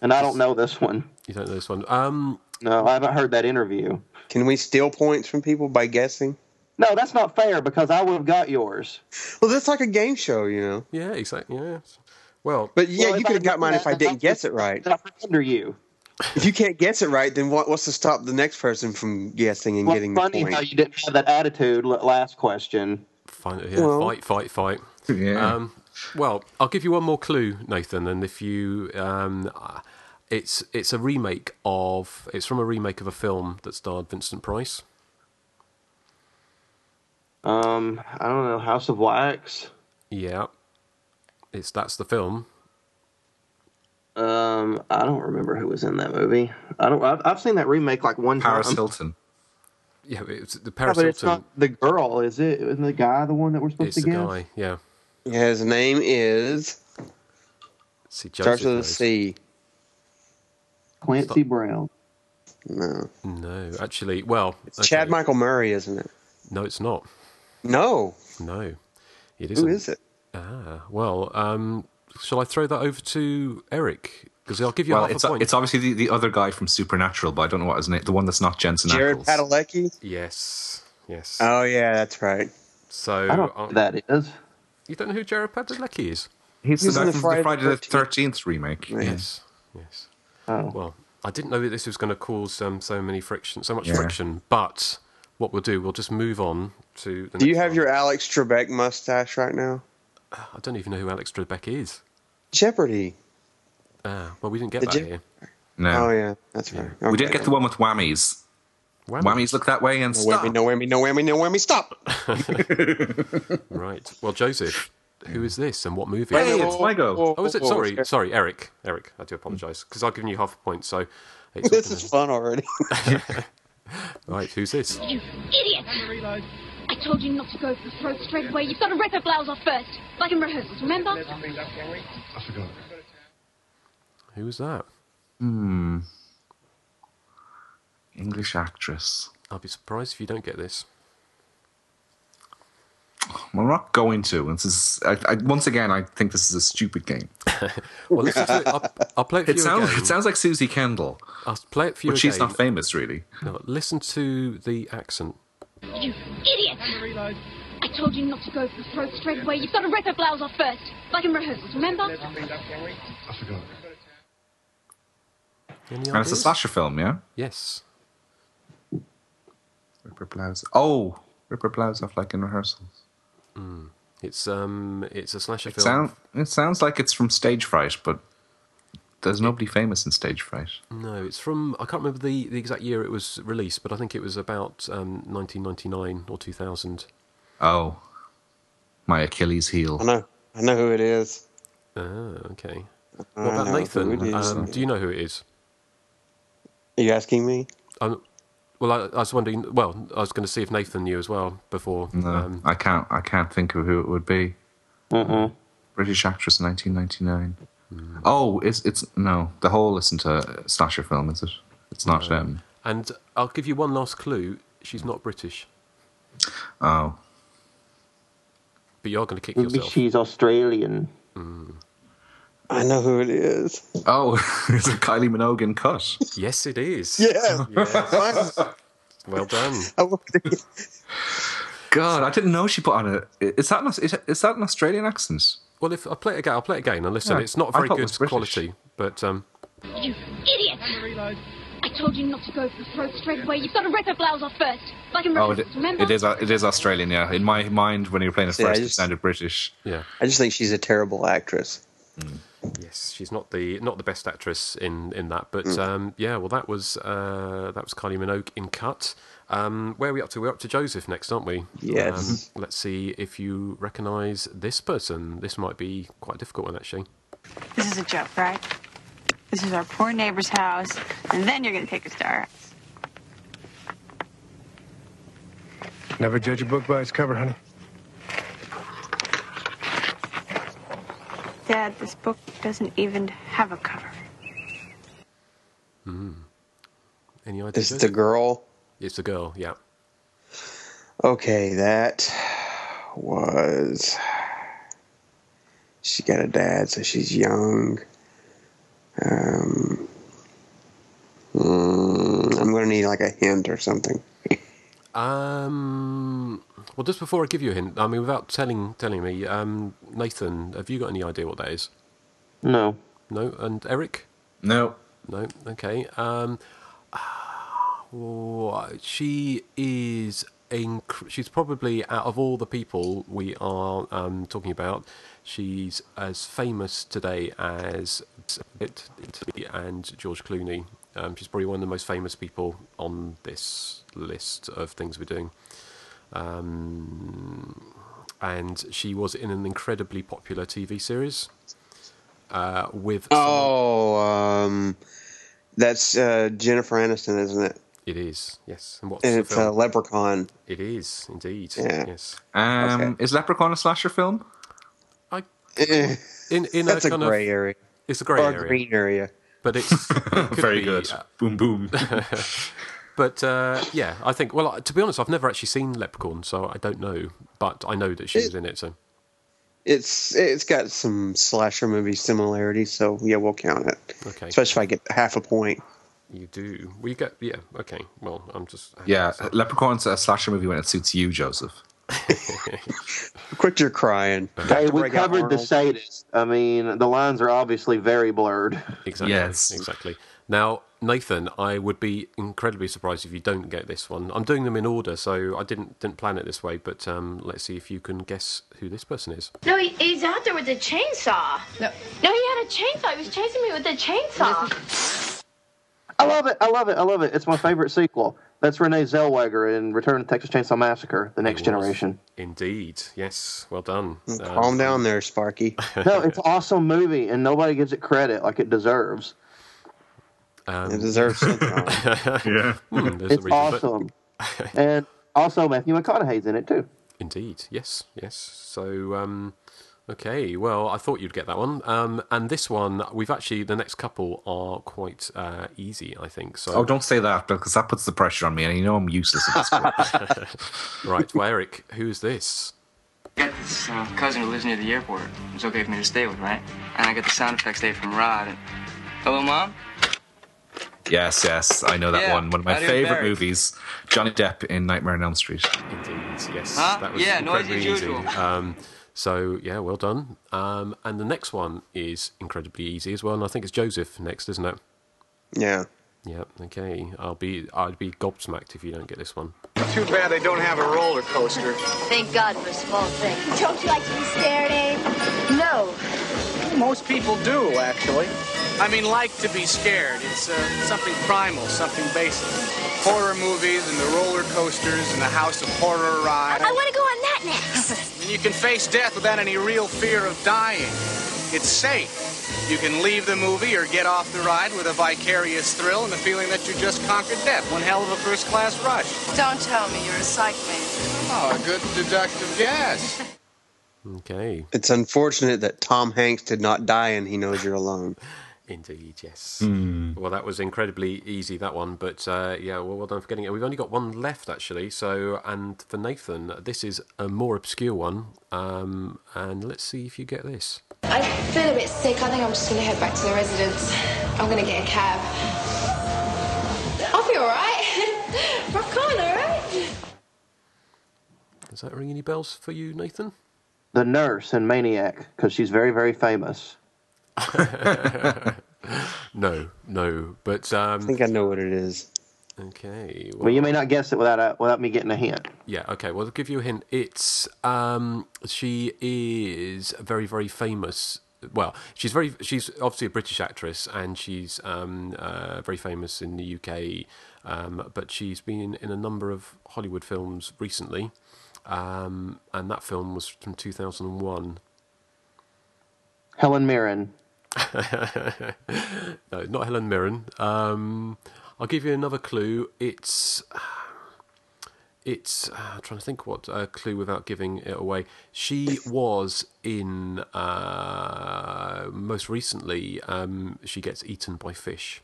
And I don't know this one. you don't know this one. Um, No, I haven't heard that interview. Can we steal points from people by guessing? No, that's not fair because I would have got yours. Well, that's like a game show, you know. yeah, exactly. Yeah. Well, But yeah, Well, you could have got mine that, if I didn't guess it right. I under you. If you can't guess it right, then what, what's to stop the next person from guessing and Well, getting the funny point? how you didn't have that attitude last question. Find, yeah, Well- fight, fight, fight. Yeah. Um, well, I'll give you one more clue, Nathan. And if you, um, it's it's a remake of it's from a remake of a film that starred Vincent Price. Um, I don't know, House of Wax. Yeah, it's that's the film. Um, I don't remember who was in that movie. I don't. I've, I've seen that remake like one Paris time. Hilton. Yeah, it's the Yeah, Paris but it's not the girl, is it? Isn't the guy the one that we're supposed It's to the guess? guy. Yeah. Yeah, his name is See, starts Joseph with a knows. C. Clancy Brown. No, No, actually, well, it's okay. Chad Michael Murray, isn't it? No, it's not. No, No, it who isn't. is it? Ah, well, um, shall I throw that over to Eric? Because I'll give you Well, half it's a point. it's obviously the, the other guy from Supernatural, but I don't know what his name. The one that's not Jensen Jared Ackles. Padalecki. yes, yes. Oh yeah, that's right. so I don't know uh, who that is. you don't know who Jared Padalecki is? He's He's the guy from the Friday Friday the the Thirteenth remake. Yeah. Yes, yes. Oh. Well, I didn't know that this was going to cause um, so many friction, so much Yeah. friction. But what we'll do, we'll just move on to. The Do you have one. your Alex Trebek mustache right now? I don't even know who Alex Trebek is. Jeopardy. Ah, well, we didn't get The that Je- here. No, Oh yeah, that's right. we did Okay. get the one with whammies. Whammy. Whammies look that way and No stop. whammy, no whammy, no whammy, no whammy. Stop. Right. Well, Joseph, who is this and what movie? Hey, it's Migo. Oh, is it? Sorry, sorry, Eric. Eric, I do apologise because I've given you half a point. So, it's This is fun already. gonna- right. Who's this? You idiot! I told you not to go for the throat straight away. You've got to rip her blouse off first, like in rehearsals, remember? Who was that? Hmm. English actress. I'll be surprised if you don't get this. Well, I'm not going to. This is I, I, once again. I think this is a stupid game. Well, listen to it. I'll, I'll play it for It you sounds again. it sounds like Suzy Kendall, I'll play it for you but again. she's not famous, really. No, listen to the accent. You idiot! I told you not to go for the throat straight away. You've got to rip her blouse off first, like in rehearsals, remember? Any And it's a slasher film, yeah. Yes. Rip her blouse. Oh, rip her blouse off like in rehearsals. It's um, it's a slasher It film. sound it sounds like it's from Stage Fright, but there's nobody famous in Stage Fright. No, it's from I can't remember the, the exact year it was released, but I think it was about um, 1999 or 2000. Oh, my Achilles heel. I know. I know who it is. Ah, okay. I What about Nathan? Um, do you know who it is? Are you asking me? Um, well, I, I was wondering. Well, I was going to see if Nathan knew as well before. No, Um, I can't. I can't think of who it would be. Uh-uh. British actress, 1999. Oh, it's it's no. The whole isn't a slasher film, is it? It's not. Um. and I'll give you one last clue. She's not British, Oh, but you're going to kick Maybe yourself. she's Australian. I know who it is. oh, it's a Kylie Minogue cut. Yes, it is. Yeah. Yes. well done. God, I didn't know she put on a. Is that an, is, is that an Australian accent? Well, if I play it again, I'll play it again. And listen, Yeah, it's not very good quality, but um, You idiot! I told you not to go for the throat straight away. You've got to rip her blouse off first, like in Oh, it, remember? it is. It is Australian. Yeah, in my mind, when you were playing it Yeah, I first, it sounded British. yeah. I just think she's a terrible actress. Yes, she's not the not the best actress in in that, but Mm. um, yeah. Well, that was uh, that was Kylie Minogue in Cut. Um, where are we up to? We're up to Joseph next, aren't we? Yes. Um, let's see if you recognise this person. This might be quite a difficult one, actually. This is a joke, right? This is our poor neighbor's house, and then you're gonna take us to our house. Never judge a book by its cover, honey. Dad, this book doesn't even have a cover. Hmm. Any ideas? Is it the girl? It's the girl. Yeah. Okay, that was. She got a dad, so she's young. Um, mm, I'm gonna need like a hint or something. Um. Well, just before I give you a hint, I mean, without telling telling me, um, Nathan, have you got any idea what that is? No. No. And Eric? No. No. Okay. Um. oh, she is. Inc- she's probably out of all the people we are um, talking about, she's as famous today as it and George Clooney. Um, she's probably one of the most famous people on this list of things we're doing. Um, and she was in an incredibly popular TV series uh, with. Oh, um, that's uh, Jennifer Aniston, isn't it? It is, yes. And what's And the it's a? Leprechaun. It is indeed. Yeah. Yes. Um, Is Leprechaun a slasher film? Eh, In in that's a a, kind gray of area. it's a grey or a area, green area. but it's it Very be, good. uh, boom, boom. but uh, yeah, I think. Well, to be honest, I've never actually seen Leprechaun, so I don't know. But I know that she was in it. So It's it's got some slasher movie similarities, so yeah, we'll count it. Okay. Especially if I get half a point. you do. We get yeah. Okay. Well, I'm just Yeah, Leprechaun's a slasher movie when it suits you, Joseph. Quit your crying. Hey, we covered the sadist. I mean, the lines are obviously very blurred. Exactly. Yes. Exactly. Now, Nathan, I would be incredibly surprised if you don't get this one. I'm doing them in order, so I didn't didn't plan it this way. But um, let's see if you can guess who this person is. No, he, he's out there with a chainsaw. No. No, he had a chainsaw. He was chasing me with a chainsaw. I love it. I love it. I love it. It's my favorite sequel. That's Renee Zellweger in Return to Texas Chainsaw Massacre: The Next Generation. Indeed. Yes. Well done. Um, Calm down there, Sparky. No, it's an awesome movie, and nobody gives it credit like it deserves. Um, It deserves something. yeah. there's a It's reason, but- awesome, and also Matthew McConaughey's in it too. Indeed, yes, yes. So, um, okay, well, I thought you'd get that one. Um, and this one, we've actually, the next couple are quite uh, easy, I think. So, Oh, don't say that because that puts the pressure on me, and you know I'm useless at this point. right, well, Eric, who's this? I got this uh, cousin who lives near the airport. It's okay for me to stay with, right? And I got the sound effects day from Rod. And... Hello, Mom? Yes, yes, I know that Yeah, one. One of my Eddie favorite Barry. movies. Johnny Depp in Nightmare on Elm Street. Indeed, yes. Huh? That was Yeah, noisy incredibly as easy. usual. Um, so, yeah, well done. Um, and the next one is incredibly easy as well. And I think it's Joseph next, isn't it? Yeah. Yeah, okay. I'll be, I'd be gobsmacked if you don't get this one. Too bad they don't have a roller coaster. Thank God for small things. Don't you like to be stared, Abe? No. Most people do, actually. I mean, like to be scared. It's uh, something primal, something basic. Horror movies and the roller coasters and the House of Horror ride. I want to go on that next. And you can face death without any real fear of dying. It's safe. You can leave the movie or get off the ride with a vicarious thrill and the feeling that you just conquered death. One hell of a first class rush. Don't tell me you're a psych major. Oh, a good deductive guess. Okay. It's unfortunate that Tom Hanks did not die and he knows you're alone. Indeed, yes. Hmm. Well, that was incredibly easy, that one. But uh, yeah, well, well done for getting it. We've only got one left, actually. So, and for Nathan, this is a more obscure one. Um, and let's see if you get this. I feel a bit sick. I think I'm just going to head back to the residence. I'm going to get a cab. I'll be all right. Rock on, all right? Does that ring any bells for you, Nathan? The nurse in Maniac, because she's very, very famous. No, no. But I um, think I know what it is. okay. Well, you may not guess it without a, without me getting a hint. Yeah, okay. Well, I'll give you a hint. It's um, she is very, very famous well, she's very she's obviously a British actress, and she's um, uh, very famous in the UK. Um, but she's been in a number of Hollywood films recently, um, and that film was from two thousand and one. Helen Mirren. no, not Helen Mirren. Um, I'll give you another clue. It's it's uh, trying to think what uh, clue without giving it away. She was in uh, most recently. Um, she gets eaten by fish.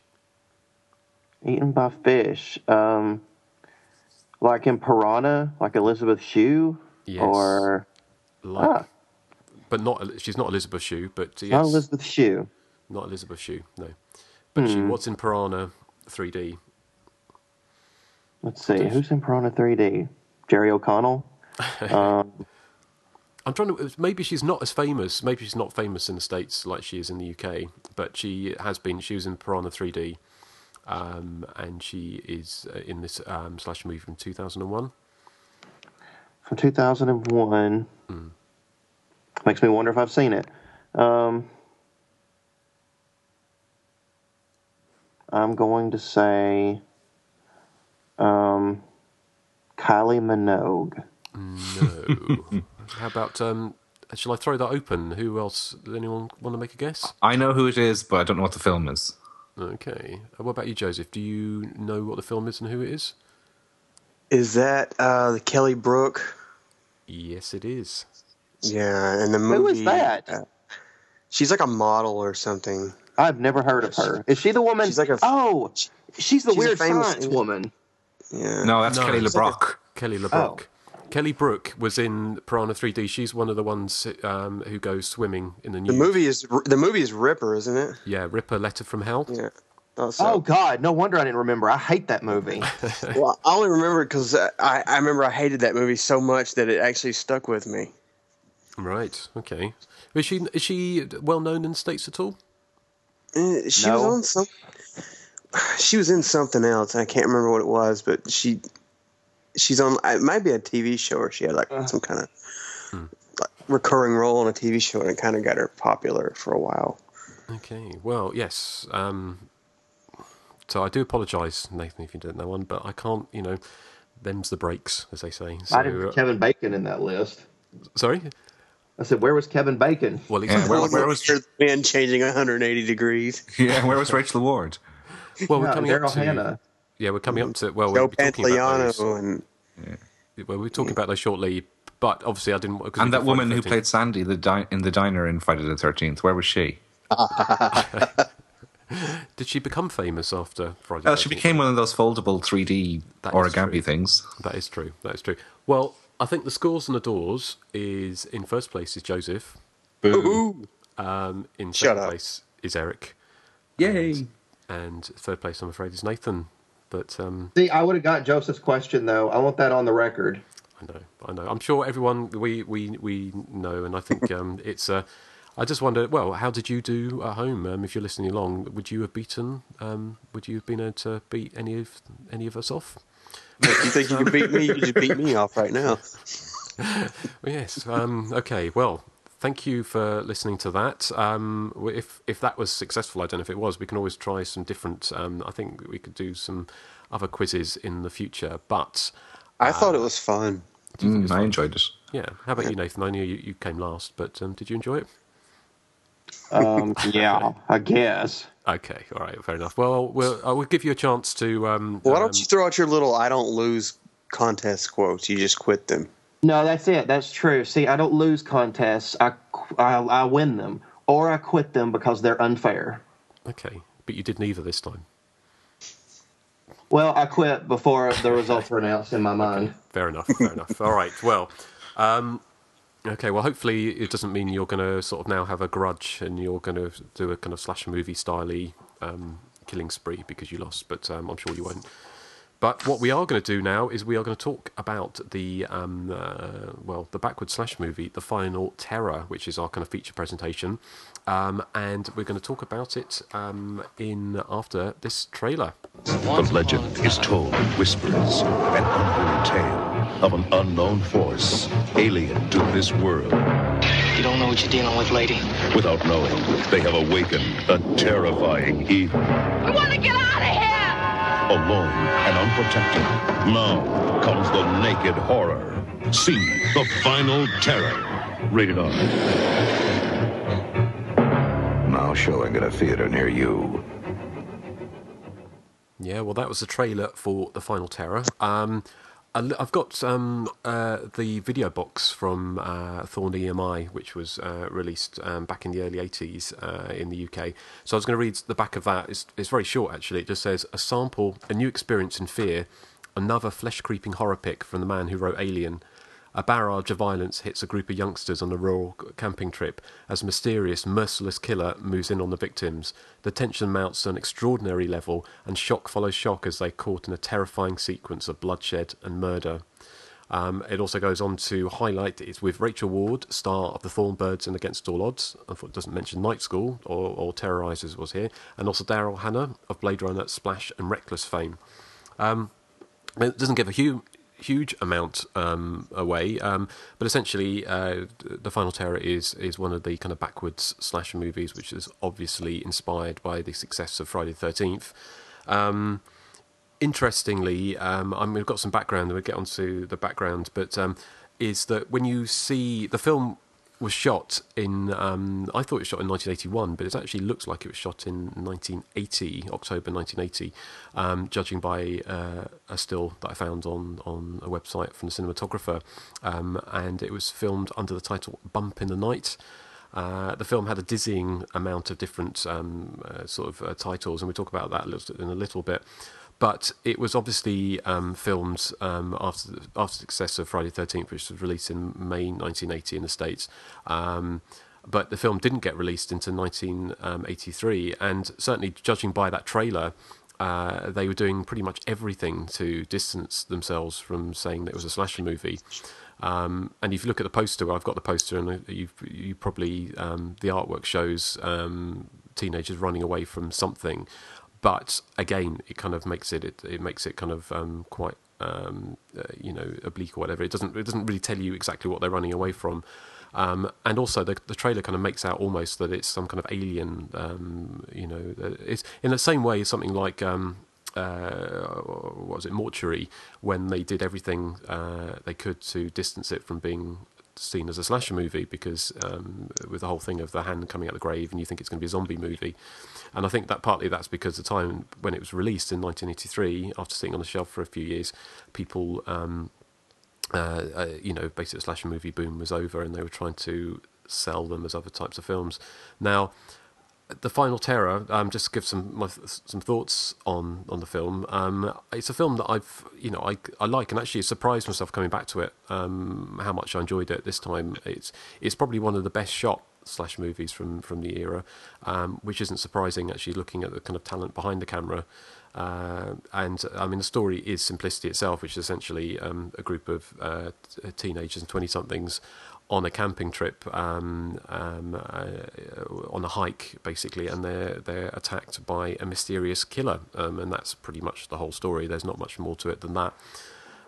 Eaten by fish. Um, like in Piranha, like Elizabeth Shue, Yes. or Like, Ah. but not she's not Elizabeth Shue, but yes, not Elizabeth Shue. not Elizabeth Shue. No, but she Hmm. was in Piranha 3D. Let's see, who's in Piranha 3D? Jerry O'Connell. um, I'm trying to. Maybe she's not as famous. Maybe she's not famous in the states like she is in the UK. But she has been. She was in Piranha 3D, um, and she is uh, in this um, slash movie from 2001. from 2001. Hmm. Makes me wonder if I've seen it. Um, I'm going to say um, Kylie Minogue. No. How about? Um, shall I throw that open? Who else? Does anyone want to make a guess? I know who it is, but I don't know what the film is. Okay. Uh, What about you, Joseph? Do you know what the film is and who it is? Is that uh, the Kelly Brook? Yes, it is. Yeah, and the movie. is that? uh, she's like a model or something. I've never heard of her. Is she the woman? She's like a. oh, she's the she's weird famous- science woman. Yeah. No, that's Kelly it's LeBrock. Kelly LeBrock. Kelly Brook was in Piranha 3D. She's one of the ones um, who goes swimming in the The movie is the movie is Ripper, isn't it? Yeah, Ripper Letter from Hell. Yeah. Oh God, no wonder I didn't remember. I hate that movie. well, I only remember because I, I remember I hated that movie so much that it actually stuck with me. Right. Okay. Is she is she well known in the states at all? Eh, She No. was on some. She was in something else. I can't remember what it was, but she, she's on. It might be a TV show, or she had like uh-huh. some kind of hmm. like, recurring role on a TV show, and it kind of got her popular for a while. Okay. Well, yes. Um, so I do apologise, Nathan, if you didn't know one, but I can't. You know, them's the breaks, as they say. So, I didn't put Kevin Bacon in that list. Sorry. I said, where was Kevin Bacon? Well, Yeah, where, where was man changing 180 degrees? yeah? Where was Rachel Ward? Well, we're Yeah, coming Daryl up to. Hannah. Yeah, we're coming up to. Well, Joe we'll be talking about those. Pantoliano and Well, we're talking about those shortly, but obviously I didn't. 'cause we And that woman who played Sandy the di- in the diner in Friday the Thirteenth. Where was she? Did she become famous after Friday? Well, she became one of those foldable 3D That is origami true. things. That is true. That is true. Well, I think the scores and the doors is in first place is Joseph. Ooh. Um, in Shut second up. place is Eric. Yay! And, and third place, I'm afraid, is Nathan. But um, See, I would have got Joseph's question though. I want that on the record. I know, I know. I'm sure everyone we we we know, and I think um, it's. Uh, I just wonder. Well, how did you do at home? Um, if you're listening along, would you have beaten? Um, would you have been able to beat any of any of us off? if you think you can beat me, you just beat me off right now. yes. Um, okay. Well, thank you for listening to that. Um, if if that was successful, I don't know if it was. We can always try some different. Um, I think we could do some other quizzes in the future. But I thought it was fun. Mm, I enjoyed it. yeah, how about you, Nathan? I knew you, you came last, but um, did you enjoy it? Um, yeah, I guess. Okay. All right. Fair enough. Well, we'll I will give you a chance to. Um, Why um, don't you throw out your little "I don't lose" contest quotes? You just quit them. No, that's it. That's true. See, I don't lose contests. I, I, I win them, or I quit them because they're unfair. Okay, but you did neither this time. Well, I quit before the results were announced in my mind. Fair enough. Fair enough. All right. Well, um, okay. Well, hopefully it doesn't mean you're going to sort of now have a grudge and you're going to do a kind of slasher movie styley um, killing spree because you lost. But um, I'm sure you won't. But what we are going to do now is we are going to talk about the um, uh, well, the backward slash movie, The Final Terror, which is our kind of feature presentation, um, and we're going to talk about it um, in after this trailer. The legend is told in whispers, an unholy tale of an unknown force, alien to this world. You don't know what you're dealing with, lady. Without knowing, they have awakened a terrifying evil. We want to get out of here! Alone and unprotected, now comes the naked horror. See the final terror. Rated R. Now showing at a theater near you. Yeah, well, that was the trailer for The Final Terror. Um, I li- I've got um, uh, the video box from uh, Thorn EMI, which was uh, released um, back in the early 80s uh, in the UK. So I was going to read the back of that. It's, it's very short, actually. It just says A sample, a new experience in fear, another flesh creeping horror pick from the man who wrote Alien. A barrage of violence hits a group of youngsters on a rural camping trip as mysterious, merciless killer moves in on the victims. The tension mounts to an extraordinary level, and shock follows shock as they're caught in a terrifying sequence of bloodshed and murder. Um, it also goes on to highlight it's with Rachel Ward, star of The Thorn Birds and Against All Odds. It doesn't mention Night School or, or Terrorizers was here, and also Daryl Hannah of Blade Runner, Splash, and Reckless fame. Um, it doesn't give a huge huge amount um, away, um, but essentially, uh, the Final Terror is is one of the kind of backwards slasher movies, which is obviously inspired by the success of Friday the Thirteenth. Um, interestingly, um, I mean, we've got some background, we'll get onto the background, but um, is that when you see the film was shot in, um, I thought it was shot in 1981, but it actually looks like it was shot in 1980, October 1980, um, judging by uh, a still that I found on, on a website from the cinematographer. Um, and it was filmed under the title Bump in the Night. Uh, the film had a dizzying amount of different um, uh, sort of uh, titles, and we talk about that in a little bit but it was obviously um, filmed um, after the, after success of Friday Thirteenth, which was released in May 1980 in the states. Um, but the film didn't get released until 1983, and certainly judging by that trailer. Uh, they were doing pretty much everything to distance themselves from saying that it was a slasher movie. Um, and if you look at the poster, I've got the poster, and you you probably um, the artwork shows um, teenagers running away from something but again, it kind of makes it it, it makes it kind of um, quite um, uh, you know oblique or whatever. It doesn't it doesn't really tell you exactly what they're running away from. Um, and also, the, the trailer kind of makes out almost that it's some kind of alien. Um, you know, it's in the same way as something like um, uh, what was it, Mortuary, when they did everything uh, they could to distance it from being seen as a slasher movie because um, with the whole thing of the hand coming out of the grave and you think it's going to be a zombie movie. And I think that partly that's because the time when it was released in 1983, after sitting on the shelf for a few years, people, um, uh, uh, you know, basically slasher movie boom was over and they were trying to sell them as other types of films. Now, the Final Terror. Um, just give some my, some thoughts on on the film. Um, it's a film that I've you know I I like and actually surprised myself coming back to it. Um, how much I enjoyed it this time. It's it's probably one of the best shot slash movies from from the era, um, which isn't surprising actually looking at the kind of talent behind the camera. Uh, and I mean, the story is simplicity itself, which is essentially um, a group of uh, t- teenagers and twenty somethings on a camping trip um, um, uh, on a hike, basically, and they're they're attacked by a mysterious killer, um, and that's pretty much the whole story. There's not much more to it than that.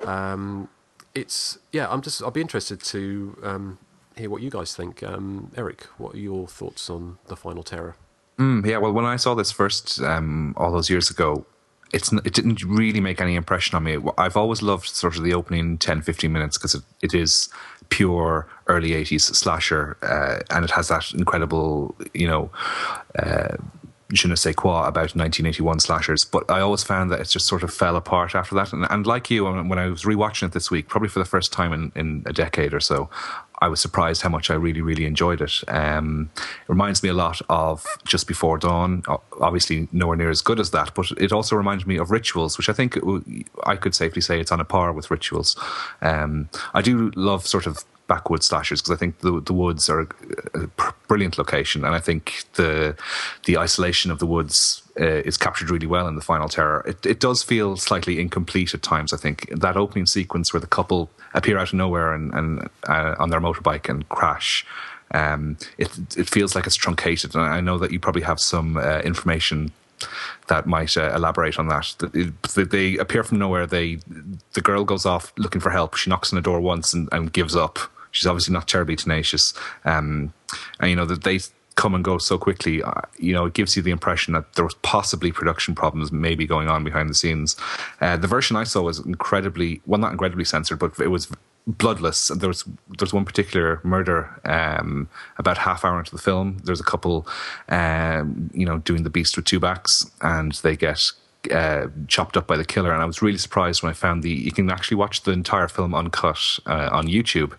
Um, it's yeah. I'm just. I'll be interested to um, hear what you guys think. Um, Eric, what are your thoughts on the Final Terror? Mm, yeah. Well, when I saw this first all those years ago, it's it didn't really make any impression on me. I've always loved sort of the opening 10, 15 minutes because it, it is pure early 80s slasher uh, and it has that incredible, you know, uh, je ne sais quoi about 1981 slashers. But I always found that it just sort of fell apart after that. And, and like you, when I was rewatching it this week, probably for the first time in, in a decade or so, I was surprised how much I really, really enjoyed it. Um, it reminds me a lot of Just Before Dawn. Obviously, nowhere near as good as that, but it also reminds me of Rituals, which I think I could safely say it's on a par with Rituals. Um, I do love sort of backwoods slashers because I think the the woods are a brilliant location, and I think the the isolation of the woods uh, is captured really well in the final terror. It it does feel slightly incomplete at times. I think that opening sequence where the couple appear out of nowhere and and uh, on their motorbike and crash. Um, it it feels like it's truncated, and I know that you probably have some uh, information that might uh, elaborate on that. They, they appear from nowhere. They the girl goes off looking for help. She knocks on the door once and, and gives up she's obviously not terribly tenacious, um, and you know that they come and go so quickly. Uh, you know, it gives you the impression that there was possibly production problems maybe going on behind the scenes. Uh, the version I saw was incredibly well, not incredibly censored, but it was bloodless. There was there's one particular murder um, about half hour into the film. There's a couple, um, you know, doing the beast with two backs, and they get uh, chopped up by the killer. And I was really surprised when I found the you can actually watch the entire film uncut uh, on YouTube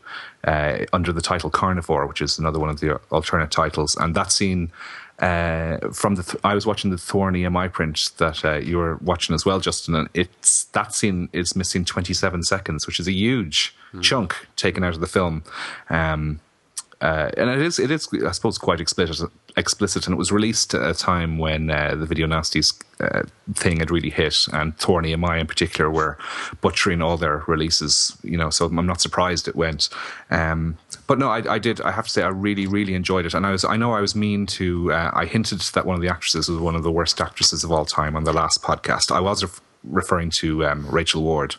uh, under the title Carnivore, which is another one of the alternate titles. And that scene. Uh, from the th- I was watching the Thorn EMI print that uh, you were watching as well, Justin, and it's that scene is missing 27 seconds, which is a huge chunk taken out of the film. Um, uh, and it is, it is, I suppose, quite explicit. Explicit, and it was released at a time when uh, the video nasties uh, thing had really hit, and Thorn EMI, in particular, were butchering all their releases. You know, so I'm not surprised it went. Um, but no, I, I, did. I have to say, I really, really enjoyed it, and I was, I know, I was mean to. Uh, I hinted that one of the actresses was one of the worst actresses of all time on the last podcast. I was ref- referring to um, Rachel Ward,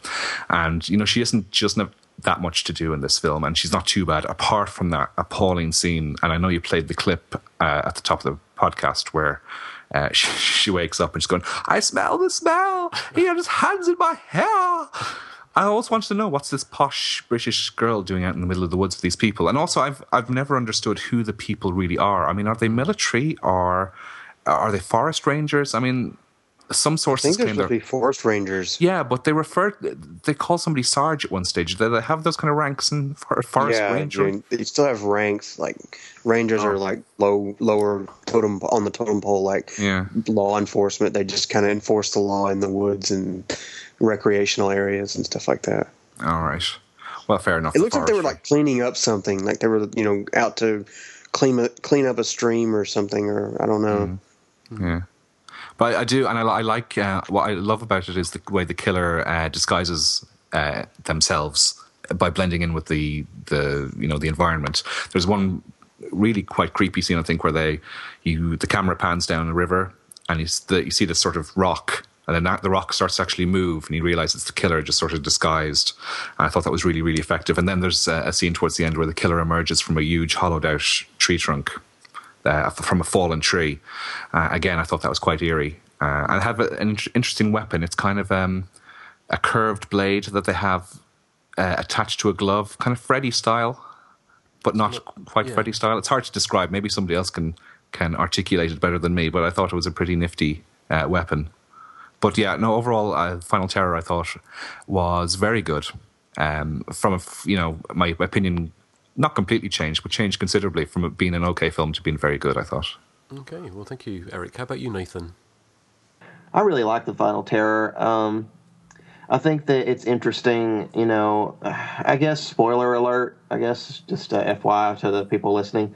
and you know, she isn't just that much to do in this film, and she's not too bad apart from that appalling scene. And I know you played the clip uh, at the top of the podcast where uh, she, she, wakes up and she's going, "I smell the smell. He had his hands in my hair." I always wanted to know what's this posh British girl doing out in the middle of the woods with these people, and also I've I've never understood who the people really are. I mean, are they military or are they forest rangers? I mean, some sources I claim they're forest rangers. Yeah, but they refer they call somebody Sarge at one stage. Do they have those kind of ranks in forest yeah, ranger? Yeah, they still have ranks. Like rangers oh. are like low, lower totem on the totem pole, like yeah. law enforcement. They just kind of enforce the law in the woods and recreational areas and stuff like that. All right. Well, fair enough. It looks like they were like cleaning up something, like they were, you know, out to clean a, clean up a stream or something, or I don't know. Mm. Yeah. But I do, and I, I like uh, what I love about it is the way the killer uh, disguises uh, themselves by blending in with the the you know the environment. There's one really quite creepy scene I think where they you the camera pans down the river and you, the, you see this sort of rock and then that, the rock starts to actually move and you realize it's the killer just sort of disguised. And i thought that was really really effective. And then there's a, a scene towards the end where the killer emerges from a huge hollowed out tree trunk uh, from a fallen tree. Uh, again, I thought that was quite eerie. Uh, and have an interesting weapon. It's kind of um, a curved blade that they have uh, attached to a glove, kind of Freddy style, but not quite yeah. Freddy style. It's hard to describe. Maybe somebody else can can articulate it better than me. But I thought it was a pretty nifty uh, weapon. But yeah, no. Overall, uh, Final Terror I thought was very good. Um, from a, you know my opinion not completely changed, but changed considerably from it being an okay film to being very good. I thought. Okay, well, thank you, Eric. How about you, Nathan? I really like the Final Terror. Um, I think that it's interesting. You know, I guess spoiler alert. I guess just uh, FYI to the people listening.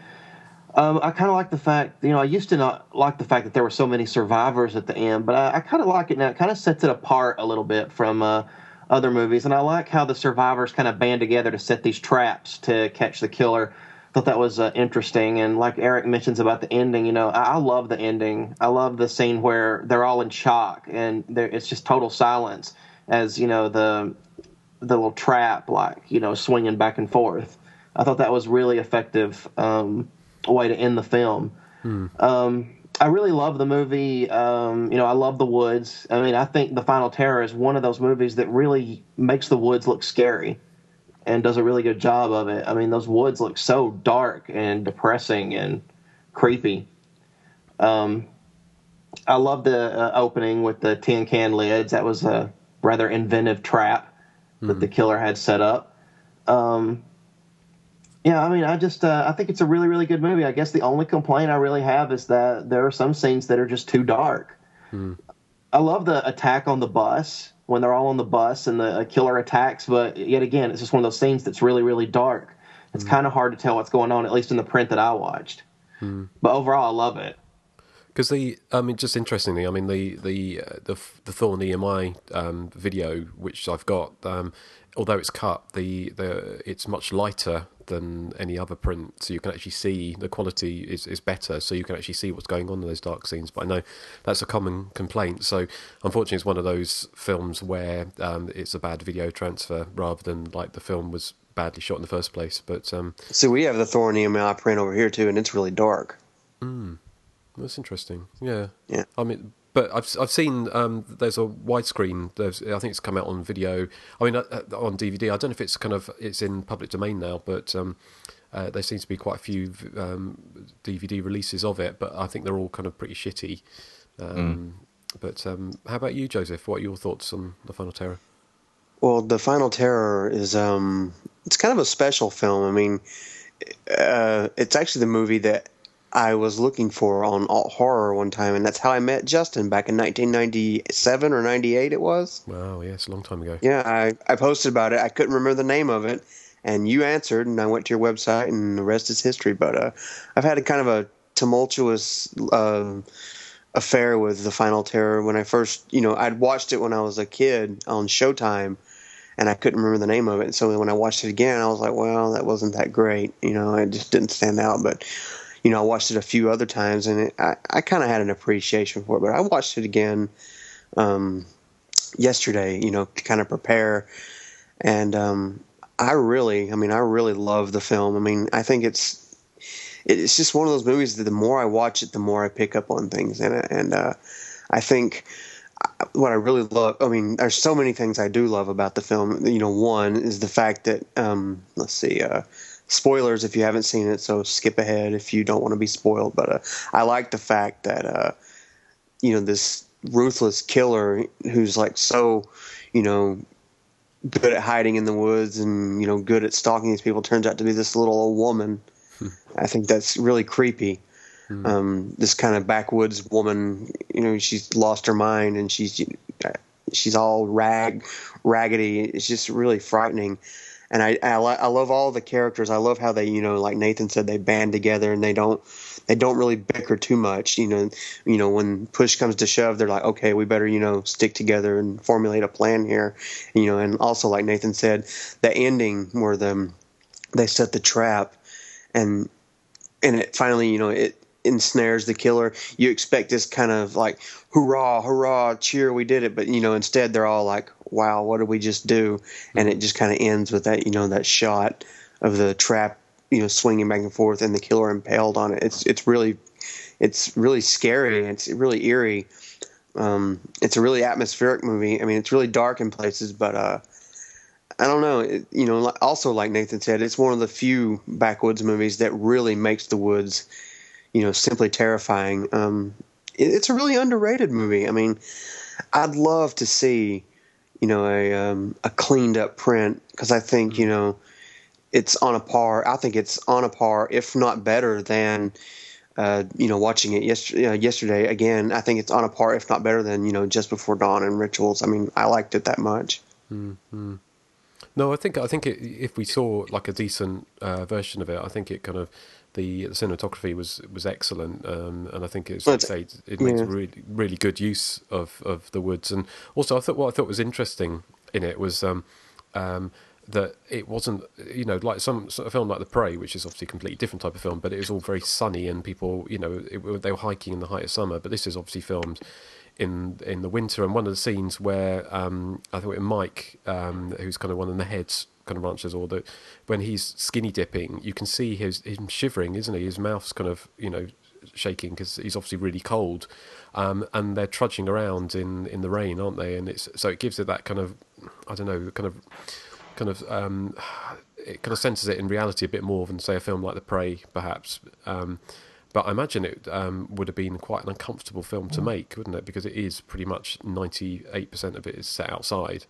Um, I kind of like the fact, you know, I used to not like the fact that there were so many survivors at the end, but I, I kind of like it now. It kind of sets it apart a little bit from uh, other movies. And I like how the survivors kind of band together to set these traps to catch the killer. Thought that was uh, interesting. And like Eric mentions about the ending, you know, I, I, love the ending. I love the scene where they're all in shock and it's just total silence as you know the the little trap like you know swinging back and forth. I thought that was really effective um, way to end the film. Hmm. Um, I really love the movie. Um, you know, I love the woods. I mean, I think The Final Terror is one of those movies that really makes the woods look scary and does a really good job of it. I mean, those woods look so dark and depressing and creepy. Um, I love the uh, opening with the tin can lids. That was a rather inventive trap mm-hmm. that the killer had set up. Um, yeah, I mean, I just uh, I think it's a really really good movie. I guess the only complaint I really have is that there are some scenes that are just too dark. Hmm. I love the attack on the bus when they're all on the bus and the killer attacks, but yet again, it's just one of those scenes that's really really dark. It's Hmm. kind of hard to tell what's going on, at least in the print that I watched. Hmm. But overall, I love it. Because the, I mean, just interestingly, I mean the the uh, the the Thorn EMI um, video, which I've got, um, although it's cut, the the it's much lighter than any other print, so you can actually see the quality is, is better, so you can actually see what's going on in those dark scenes. But I know that's a common complaint. So unfortunately, it's one of those films where um, it's a bad video transfer rather than like the film was badly shot in the first place. But um, So we have the thorn EMI print over here too, and it's really dark. mm, that's interesting. Yeah, yeah. I mean, but I've I've seen um, there's a widescreen. There's I think it's come out on video. I mean, uh, uh, on DVD. I don't know if it's kind of it's in public domain now, but. Um, uh, there seems to be quite a few um, DVD releases of it, but I think they're all kind of pretty shitty. Um, But um, how about you, Joseph? What are your thoughts on the Final Terror? Well, the Final Terror is um, it's kind of a special film. I mean, uh, it's actually the movie that I was looking for on alt horror one time, and that's how I met Justin back in 1997 or 98. It was. Wow, yes, a long time ago. Yeah, I, I posted about it. I couldn't remember the name of it, and you answered, and I went to your website, and the rest is history. But uh, I've had a kind of a tumultuous uh, affair with the Final Terror. When I first, you know, I'd watched it when I was a kid on Showtime, and I couldn't remember the name of it. So when I watched it again, I was like, well, that wasn't that great. You know, it just didn't stand out. But you know, I watched it a few other times, and it, I, I kind of had an appreciation for it. But I watched it again um, yesterday, you know, to kind of prepare. And um, I really, I mean, I really love the film. I mean, I think it's it's just one of those movies that the more I watch it, the more I pick up on things in it. And uh, I think what I really love, I mean, there's so many things I do love about the film. You know, one is the fact that, um, let's see, uh, spoilers if you haven't seen it, so skip ahead if you don't want to be spoiled. But uh, I like the fact that, uh, you know, this ruthless killer who's like so, you know, good at hiding in the woods and, you know, good at stalking these people turns out to be this little old woman. I think that's really creepy. Um, this kind of backwoods woman, you know, she's lost her mind and she's she's all rag, raggedy. It's just really frightening. And I, I, I love all the characters. I love how they, you know, like Nathan said, they band together and they don't, they don't really bicker too much. You know, you know, when push comes to shove, they're like, okay, we better, you know, stick together and formulate a plan here. You know, and also like Nathan said, the ending where the, they set the trap and and it finally you know it ensnares the killer you expect this kind of like hurrah hurrah cheer we did it but you know instead they're all like wow what did we just do and it just kind of ends with that you know that shot of the trap you know swinging back and forth and the killer impaled on it it's it's really it's really scary it's really eerie um, it's a really atmospheric movie i mean it's really dark in places but uh I don't know. It, you know, also like Nathan said, it's one of the few backwoods movies that really makes the woods, you know, simply terrifying. Um, it, it's a really underrated movie. I mean, I'd love to see, you know, a um, a cleaned up print because I think you know, it's on a par. I think it's on a par, if not better than. Uh, you know, watching it yesterday, uh, yesterday again, I think it's on a par, if not better than you know, just before dawn and rituals. I mean, I liked it that much. Mm-hmm. No, I think I think it, if we saw like a decent uh, version of it, I think it kind of the, cinematography was was excellent, um, and I think it's say, it's- it makes yeah. really really good use of, of the woods, and also I thought what I thought was interesting in it was um, um, that it wasn't you know like some sort of film like The Prey, which is obviously a completely different type of film, but it was all very sunny and people you know it, they were hiking in the height of summer, but this is obviously filmed in in the winter. And one of the scenes where um, I thought Mike, um, who's kind of one of the heads kind of ranchers, or the when he's skinny dipping, you can see his him shivering, isn't he? His mouth's kind of you know shaking because he's obviously really cold. Um, and they're trudging around in, in the rain, aren't they? And it's so it gives it that kind of I don't know, kind of kind of um, it kind of centers it in reality a bit more than say a film like The Prey, perhaps. Um, but I imagine it um, would have been quite an uncomfortable film to make, wouldn't it? Because it is pretty much ninety eight percent of it is set outside,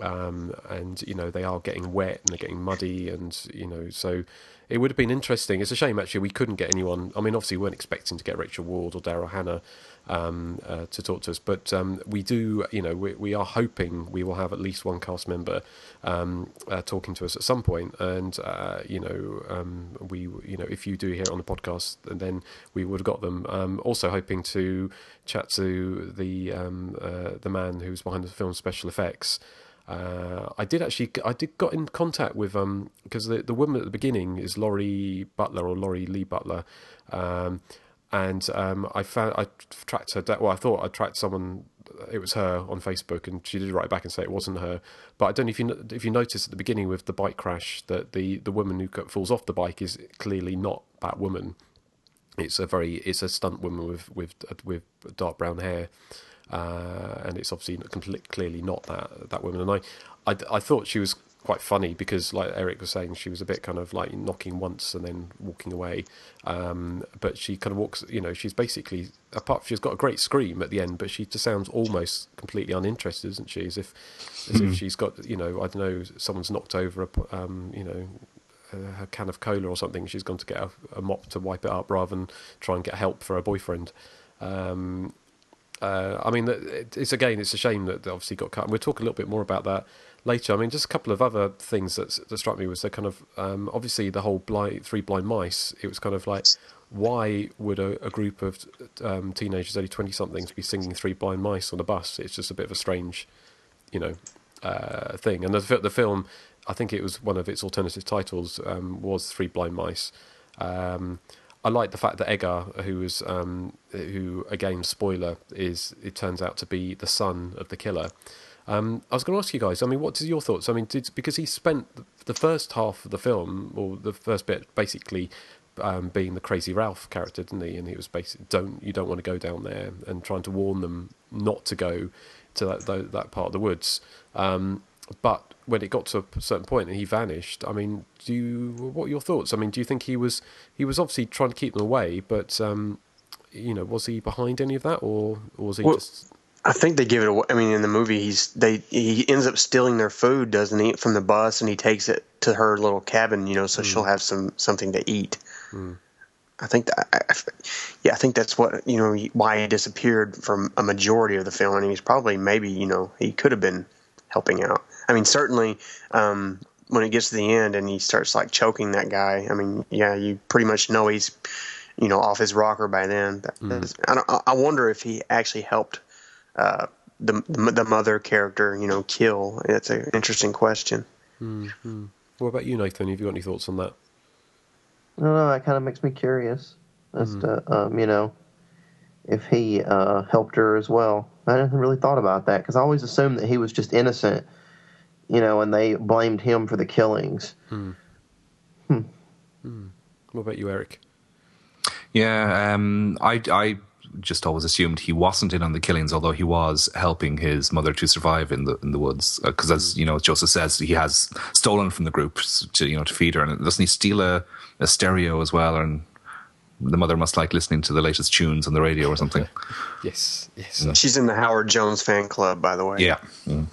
um, and you know they are getting wet and they're getting muddy, and you know so it would have been interesting. It's a shame actually we couldn't get anyone. I mean, obviously we weren't expecting to get Rachel Ward or Daryl Hannah um, uh, to talk to us, but um, we do. You know, we, we are hoping we will have at least one cast member um, uh, talking to us at some point, and uh, you know, um, we you know if you do hear it on the podcast, then we would have got them. Um, also hoping to chat to the um, uh, the man who's behind the film special effects. Uh, I did actually. I did got in contact with um because the the woman at the beginning is Laurie Butler or Laurie Lee Butler, um, and um, I found I tracked her. Well, I thought I tracked someone it was her on Facebook, and she did write back and say it wasn't her. But I don't know if you if you noticed at the beginning with the bike crash that the the woman who falls off the bike is clearly not that woman. It's a very it's a stunt woman with with with dark brown hair, uh, and it's obviously completely clearly not that that woman. And I, I I thought she was quite funny because like Eric was saying she was a bit kind of like knocking once and then walking away. Um, but she kind of walks you know she's basically apart she's got a great scream at the end but she just sounds almost completely uninterested isn't she? As if as if she's got you know I don't know someone's knocked over a um, you know a, a can of cola or something. She's gone to get a, a mop to wipe it up rather than try and get help for her boyfriend. Um, uh, I mean, it's again, it's a shame that obviously got cut. And we'll talk a little bit more about that later. I mean, just a couple of other things that, that struck me was the kind of um, obviously the whole blind, three blind mice. It was kind of like, why would a, a group of um, teenagers, only twenty somethings, be singing Three Blind Mice on a bus? It's just a bit of a strange, you know, uh, thing. And the, the film, I think it was one of its alternative titles, um, was Three Blind Mice. Um, I like the fact that Edgar, who was, um, who again, spoiler, is it turns out to be the son of the killer. Um, I was going to ask you guys. I mean, what is your thoughts? I mean, did, because he spent the first half of the film, or the first bit, basically um, being the crazy Ralph character, didn't he? And he was basically don't you don't want to go down there, and trying to warn them not to go to that that, that part of the woods. Um, but when it got to a certain point and he vanished, I mean, do you, what are your thoughts? I mean, do you think he was he was obviously trying to keep them away, but um, you know, was he behind any of that, or, or was he Well, just I think they give it away. I mean, in the movie, he's they he ends up stealing their food, doesn't he, from the bus, and he takes it to her little cabin, you know, so she'll have some something to eat. Hmm. I think that, I, yeah, I think that's what you know why he disappeared from a majority of the film, and he's probably maybe you know he could have been helping out. I mean, certainly um, when it gets to the end and he starts like choking that guy. I mean, yeah, you pretty much know he's you know off his rocker by then. But I, don't, I- I wonder if he actually helped uh, the the mother character, you know, kill. It's an interesting question. Hmm, hmm. What about you, Nathan? Have you got any thoughts on that? I don't know. That kind of makes me curious as Hmm. to, um, you know, if he uh, helped her as well. I hadn't really thought about that because I always assumed that he was just innocent, you know, and they blamed him for the killings. Hmm. Hmm. Hmm. What about you, Eric? Yeah, um, I, I just always assumed he wasn't in on the killings, although he was helping his mother to survive in the in the woods. Because as you know, as Joseph says, he has stolen from the group to you know to feed her, and doesn't he steal a, a stereo as well? And the mother must like listening to the latest tunes on the radio or something. Yes, yes. She's in the Howard Jones fan club, by the way. yeah. Mm.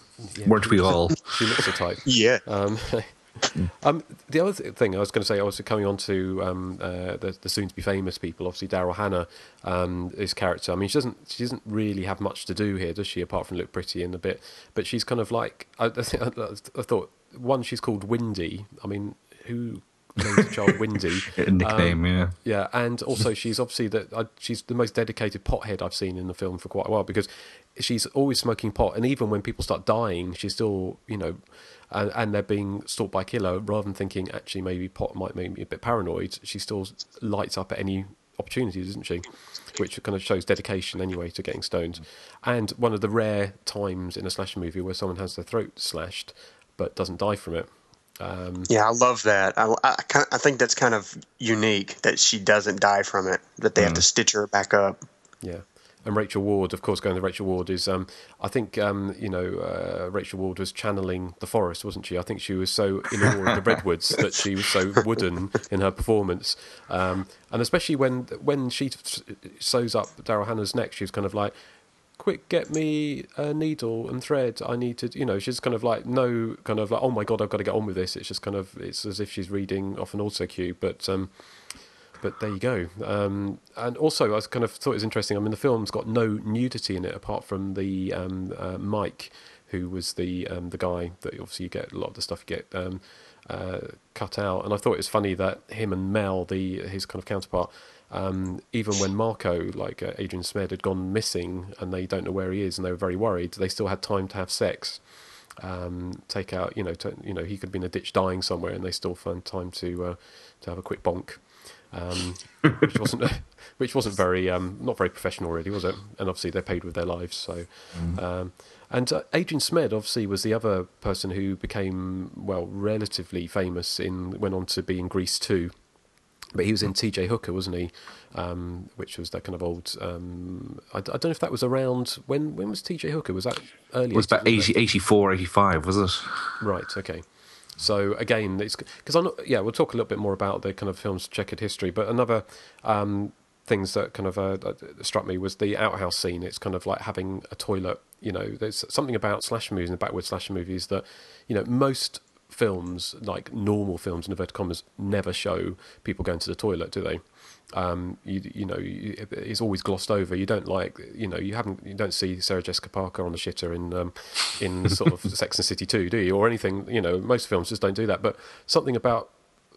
Weren't we all? She looks a type. Yeah. Um, um, the other thing I was going to say, I was coming on to um, uh, the, the soon-to-be famous people. Obviously, Daryl Hannah, um, his character. I mean, she doesn't she doesn't really have much to do here, does she? Apart from look pretty and a bit, but she's kind of like I, I, think- I thought one, she's called Windy. I mean, who names a child Windy? Nickname, yeah. Yeah, and also she's obviously that uh, she's the most dedicated pothead I've seen in the film for quite a while because she's always smoking pot, and even when people start dying, she's still you know, and, and they're being stalked by a killer. Rather than thinking actually maybe pot might make me a bit paranoid, she still lights up at any opportunities, isn't she? Which kind of shows dedication anyway to getting stoned, and one of the rare times in a slasher movie where someone has their throat slashed but doesn't die from it. Um, Yeah, I love that. I, I, I think that's kind of unique that she doesn't die from it. That they have to stitch her back up. Yeah. And Rachel Ward, of course, going to Rachel Ward is, um, I think, um, you know, uh, Rachel Ward was channeling the forest, wasn't she? I think she was so in awe of the redwoods that she was so wooden in her performance. Um, and especially when when she sews up Daryl Hannah's neck, she was kind of like, quick, get me a needle and thread. I need to, you know, she's kind of like, no, kind of like, oh my God, I've got to get on with this. It's just kind of, it's as if she's reading off an auto cue. But, um, but there you go. Um, and also, I was kind of thought it was interesting. I mean, the film's got no nudity in it apart from the um, uh, Mike, who was the um, the guy that obviously you get a lot of the stuff you get um, uh, cut out. And I thought it was funny that him and Mel, the his kind of counterpart, um, even when Marco, like uh, Adrian Zmed, had gone missing and they don't know where he is and they were very worried, they still had time to have sex. Um, take out, you know, to, you know, he could have been in a ditch dying somewhere, and they still found time to uh, to have a quick bonk. um, which wasn't which wasn't very um, not very professional, really, was it? And obviously they paid with their lives. So, um, and uh, Adrian Zmed obviously was the other person who became well relatively famous in went on to be in Grease two. But he was in T.J. Hooker, wasn't he? Um, which was that kind of old. Um, I, I don't know if that was around when. When was T.J. Hooker? Was that early? It was about 80, 84, 85, was it? Right. Okay. So again, it's because I'm not. Yeah, we'll talk a little bit more about the kind of film's checkered history. But another um, things that kind of uh, struck me was the outhouse scene. It's kind of like having a toilet. You know, there's something about slasher movies and the backward slasher movies that, you know, most films, like normal films in inverted commas, never show people going to the toilet, do they? Um, you, you know, you, it's always glossed over. You don't like, you know, you haven't, you don't see Sarah Jessica Parker on the shitter in, um, in sort of Sex and City 2, do you? Or anything, you know, most films just don't do that. But something about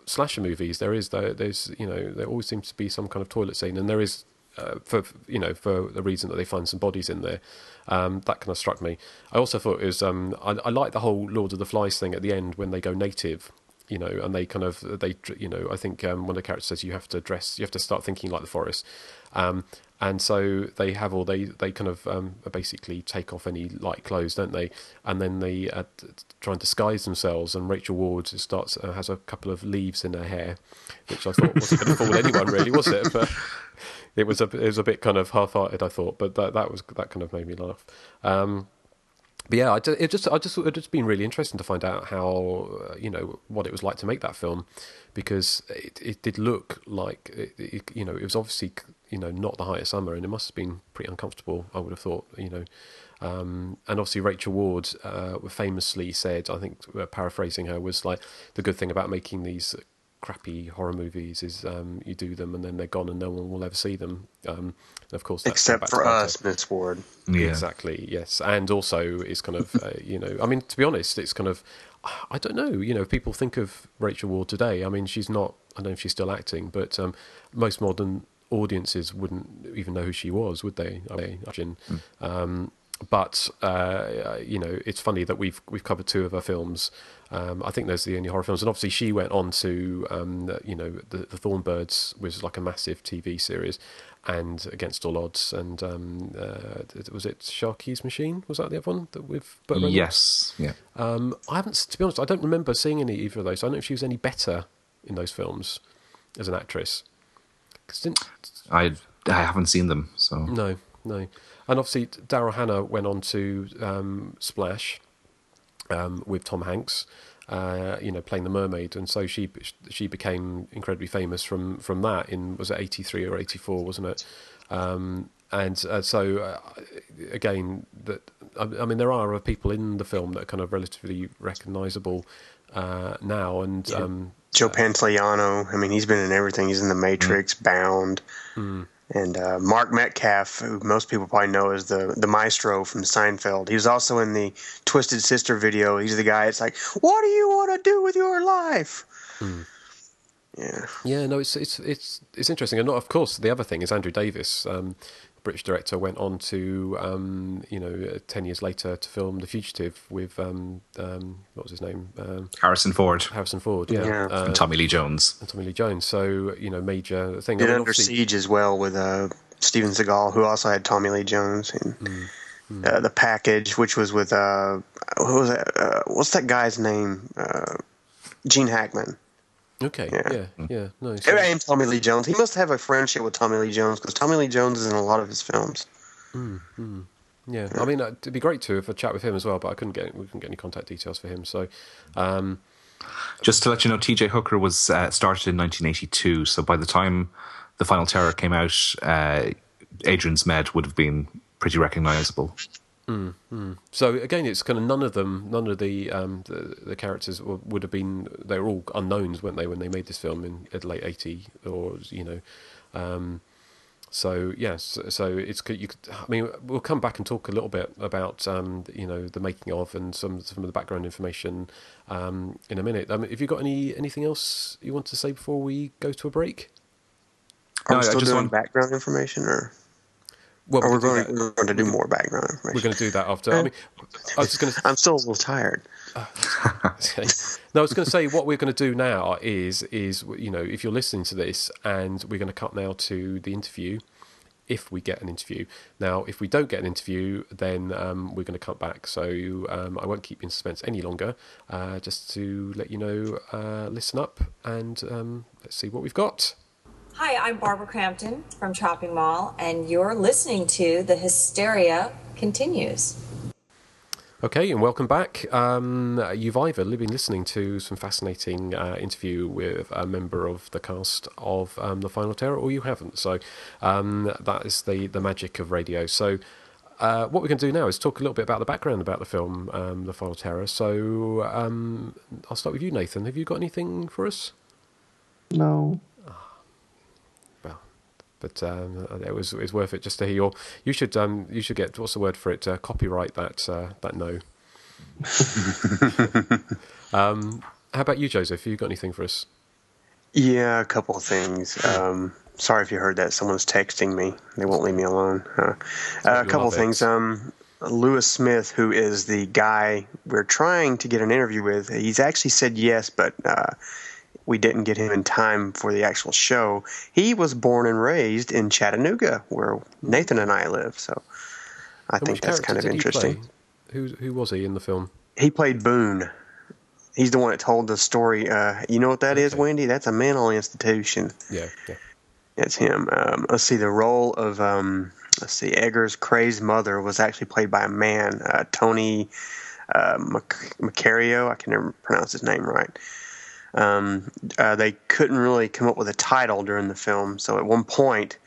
slasher movies, there is, there, there's, you know, there always seems to be some kind of toilet scene, and there is uh, for you know for the reason that they find some bodies in there. Um, that kind of struck me. I also thought it was um, I, I like the whole Lord of the Flies thing at the end when they go native. You know, and they kind of they you know I think um, one of the characters says you have to dress you have to start thinking like the forest, um, and so they have all they they kind of um, basically take off any light clothes, don't they? And then they uh, try and disguise themselves. And Rachel Ward starts uh, has a couple of leaves in her hair, which I thought wasn't going to fool anyone really, was it? But it was a it was a bit kind of half-hearted, I thought, but that that was that kind of made me laugh. Um, but yeah, I, it just I just it just been really interesting to find out how uh, you know what it was like to make that film, because it, it did look like it, it, you know it was obviously you know not the highest summer, and it must have been pretty uncomfortable. I would have thought you know. Um, and obviously, Rachel Ward uh, famously said, I think, uh, paraphrasing her, was like the good thing about making these crappy horror movies is um, you do them and then they're gone and no one will ever see them. Um, of course, except for us, Miss Ward. Yeah. Exactly. Yes, and also it's kind of uh, you know, I mean, to be honest, it's kind of I don't know. You know, people think of Rachel Ward today. I mean, she's not. I don't know if she's still acting, but um, most modern audiences wouldn't even know who she was, would they? I imagine. Mm. Um, but uh, you know, it's funny that we've we've covered two of her films. Um, I think those are the only horror films, and obviously she went on to um, you know the, the Thorn Birds was like a massive TV series, and Against All Odds, and um, uh, was it Sharky's Machine? Was that the other one that Reynolds? Yes, yeah. Um, I haven't, to be honest, I don't remember seeing any either of those. I don't know if she was any better in those films as an actress. I I haven't seen them, so no, no. And obviously, Daryl Hannah went on to um, Splash um, with Tom Hanks, uh, you know, playing the mermaid, and so she she became incredibly famous from from that. In was it eighty three or eighty four, wasn't it? Um, and uh, so uh, again, that I, I, mean, there are people in the film that are kind of relatively recognisable uh, now, and yeah. um, Joe Pantoliano. I mean, he's been in everything. He's in The Matrix, mm. Bound. Mm. And uh, Mark Metcalf, who most people probably know as the the maestro from Seinfeld, he was also in the Twisted Sister video. He's the guy. It's like, what do you want to do with your life? Hmm. Yeah. Yeah. No, it's it's it's it's interesting, and not, of course the other thing is Andrew Davis, um, British director, went on to um, you know ten years later to film The Fugitive with um, um what was his name um, Harrison Ford. Harrison Ford, yeah, yeah. Uh, and Tommy Lee Jones. And Tommy Lee Jones. So you know, major thing. Did I mean, Under Siege as well with uh, Steven Seagal, who also had Tommy Lee Jones and. Mm. Uh, the package, which was with uh, what was that? Uh, what's that guy's name? Uh, Gene Hackman. Okay. Yeah. Yeah. yeah. No. So. And Tommy Lee Jones. He must have a friendship with Tommy Lee Jones because Tommy Lee Jones is in a lot of his films. Mm, mm. Yeah. I mean, it'd be great to have a chat with him as well, but I couldn't get we couldn't get any contact details for him. So, um, just to let you know, T.J. Hooker was uh, started in 1982. So by the time the Final Terror came out, uh, Adrian Zmed would have been pretty recognizable. Mm, mm. So again, it's kind of none of them, none of the um, the, the, characters would have been. They were all unknowns, weren't they, when they made this film in, in late eighty or you know. Um, so yes, so it's you. Could, I mean, we'll come back and talk a little bit about um, you know the making of and some some of the background information um, in a minute. Um, have you got any anything else you want to say before we go to a break? Are no, we still doing want... background information, or well, we're going, to, we're going to do more background information. We're going to do that after. I mean, I was just going to. I'm still a little tired. Uh, no, I was going to say what we're going to do now is is you know if you're listening to this and we're going to cut now to the interview. If we get an interview, now if we don't get an interview, then um, we're going to cut back. So um, I won't keep you in suspense any longer. Uh, just to let you know, uh, listen up and um, let's see what we've got. Hi, I'm Barbara Crampton from Chopping Mall, and you're listening to The Hysteria Continues. Okay, and welcome back. Um, you've either been listening to some fascinating uh, interview with a member of the cast of um, The Final Terror, or you haven't. So um, that is the, the magic of radio. So uh, what we're going to do now is talk a little bit about the background about the film, um, The Final Terror. So um, I'll start with you, Nathan. Have you got anything for us? No. But um, it was it was worth it just to hear your. You should um, you should get what's the word for it? Uh, copyright that uh, that no. um, how about you, Joseph? You got anything for us? Yeah, a couple of things. Um, sorry if you heard that. Someone's texting me. They won't leave me alone. Uh, a couple of things. Um, Lewis Smith, who is the guy we're trying to get an interview with, he's actually said yes, but uh, we didn't get him in time for the actual show. He was born and raised in Chattanooga, where Nathan and I live. So I And think that's kind of interesting. Who who was he in the film? He played Boone. He's the one that told the story. Uh, you know what that is, Wendy? That's a mental institution. Yeah, yeah. It's him. Um, let's see. The role of um, let's see. Edgar's crazed mother was actually played by a man, uh, Tony uh, Mac- Macario. I can never pronounce his name right. Um, uh, they couldn't really come up with a title during the film, so at one point,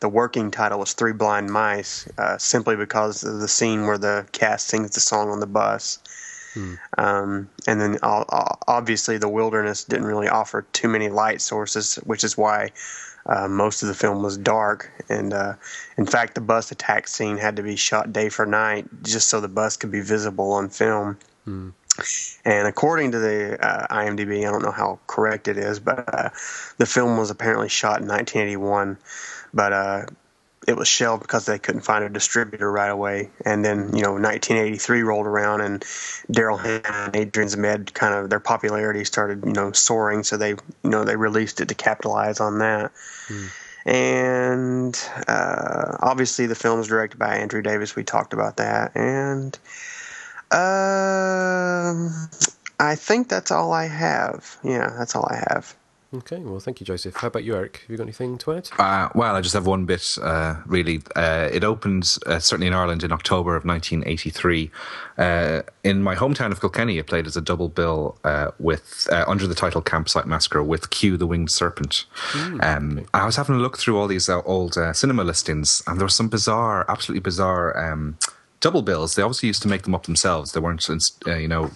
the working title was Three Blind Mice, uh, simply because of the scene where the cast sings the song on the bus. Um, and then obviously the wilderness didn't really offer too many light sources, which is why uh, most of the film was dark. And uh, in fact, the bus attack scene had to be shot day for night just so the bus could be visible on film. And according to the uh, IMDb, I don't know how correct it is, but uh, the film was apparently shot in 1981, but uh, it was shelved because they couldn't find a distributor right away. And then, you know, 1983 rolled around, and Daryl Hannah and Adrian Zmed kind of their popularity started, you know, soaring. So they, you know, they released it to capitalize on that. And uh, obviously, the film is directed by Andrew Davis. We talked about that, and um, I think that's all I have. Yeah, that's all I have. Okay, well, thank you, Joseph. How about you, Eric? Have you got anything to add? Uh, well, I just have one bit, uh, really. Uh, it opened, uh, certainly in Ireland, in October of 1983. Uh, in my hometown of Kilkenny, it played as a double bill uh, with uh, under the title Campsite Massacre with Q the Winged Serpent. um, I was having a look through all these uh, old uh, cinema listings, and there were some bizarre, absolutely bizarre. Um, Double bills. They obviously used to make them up themselves. They weren't, uh, you know,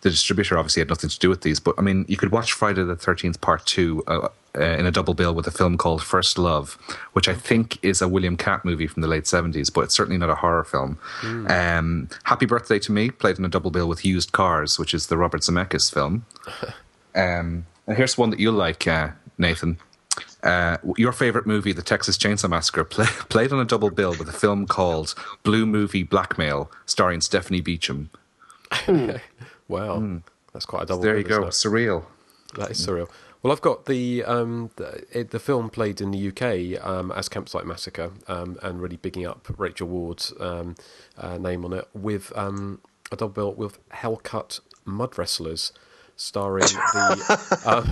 the distributor obviously had nothing to do with these. But I mean, you could watch Friday the Thirteenth Part Two uh, uh, in a double bill with a film called First Love, which I think is a William Katt movie from the late seventies, but it's certainly not a horror film. Um, Happy Birthday to Me played in a double bill with Used Cars, which is the Robert Zemeckis film. Um, and here's one that you'll like, uh, Nathan. Uh, your favorite movie, The Texas Chainsaw Massacre, play, played on a double bill with a film called Blue Movie Blackmail, starring Stephanie Beacham. wow, that's quite a double. There you go, isn't it? surreal. That is surreal. Well, I've got the um, the, it, the film played in the UK um, as Campsite Massacre, um, and really bigging up Rachel Ward's um, uh, name on it with um, a double bill with Hellcats Mud Wrestlers, starring the uh,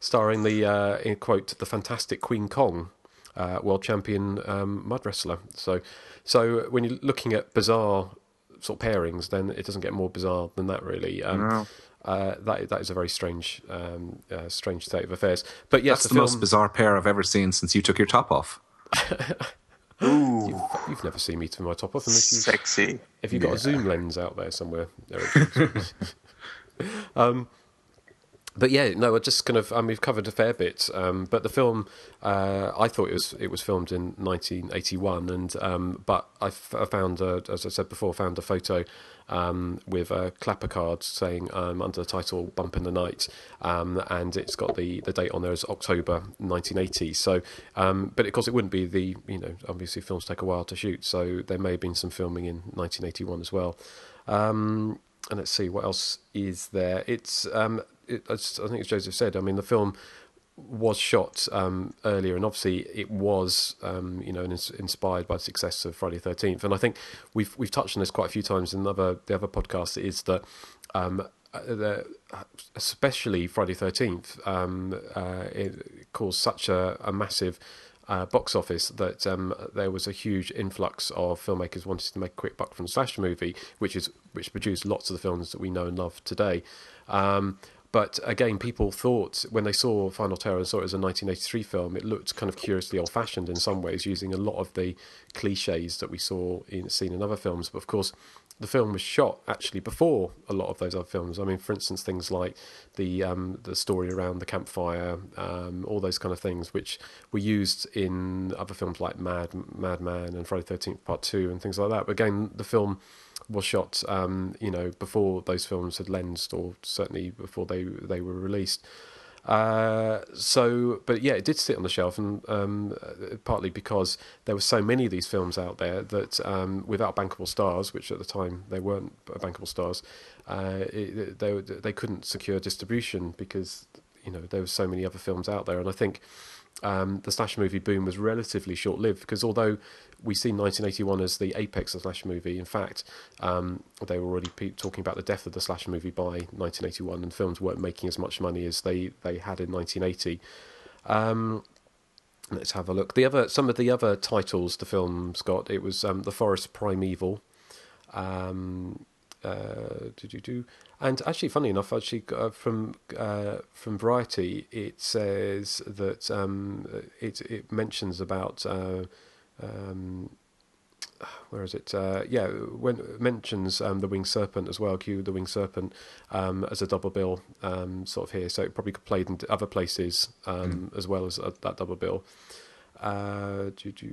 starring the uh, in quote the fantastic Queen Kong, uh, world champion um, mud wrestler. So, so when you're looking at bizarre sort of pairings, then it doesn't get more bizarre than that, really. Um, No. uh, that that is a very strange, um, uh, strange state of affairs. But yes, That's the, the, most bizarre pair I've ever seen since you took your top off. You've, you've never seen me to my top off unless you Sexy. If you've got Yeah. a zoom lens out there somewhere, Eric. um, but yeah, no, I just kind of um, we've covered a fair bit. Um, but the film, uh, I thought it was it was filmed in 1981, and um, but I, f- I found, uh, as I said before, found a photo um, with a clapper card saying um, under the title "Bump in the Night," um, and it's got the, the date on there as October 1980. So, but of course, it wouldn't be the you know obviously films take a while to shoot, so there may have been some filming in 1981 as well. And let's see what else is there. It's um, it, I think as Joseph said. I mean, the film was shot um, earlier, and obviously it was, um, you know, inspired by the success of Friday the Thirteenth. And I think we've we've touched on this quite a few times in other the other podcasts. Is that um, uh, the, especially Friday Thirteenth um, uh, it caused such a, a massive uh, box office that um, there was a huge influx of filmmakers wanting to make a quick buck from the slasher movie, which is which produced lots of the films that we know and love today. Um, but again, people thought when they saw Final Terror and saw it as a 1983 film, it looked kind of curiously old-fashioned in some ways, using a lot of the cliches that we saw in seen in other films. But of course, the film was shot actually before a lot of those other films. I mean, for instance, things like the um, the story around the campfire, um, all those kind of things, which were used in other films like Mad Madman and Friday Thirteenth Part Two and things like that. But again, the film was shot, um, you know, before those films had lensed, or certainly before they they were released. Uh, so, but yeah, it did sit on the shelf, and um, partly because there were so many of these films out there that um, without bankable stars, which at the time they weren't bankable stars, uh, it, they they couldn't secure distribution because you know there were so many other films out there, and I think um, the slash movie boom was relatively short lived because although we see 1981 as the apex of slash movie, in fact, um, they were already pe- talking about the death of the slash movie by 1981, and films weren't making as much money as they, they had in 1980. Um, let's have a look. The other some of the other titles the film's got it was um, the Forest Primeval. Um, uh, do. And actually, funny enough, actually uh, from uh, from Variety, it says that um, it it mentions about uh, um, where is it? Uh, yeah, when mentions um, the winged serpent as well. Q the winged serpent um, as a double bill, um, sort of here. So it probably played in other places um, as well as uh, that double bill. Uh, do, do,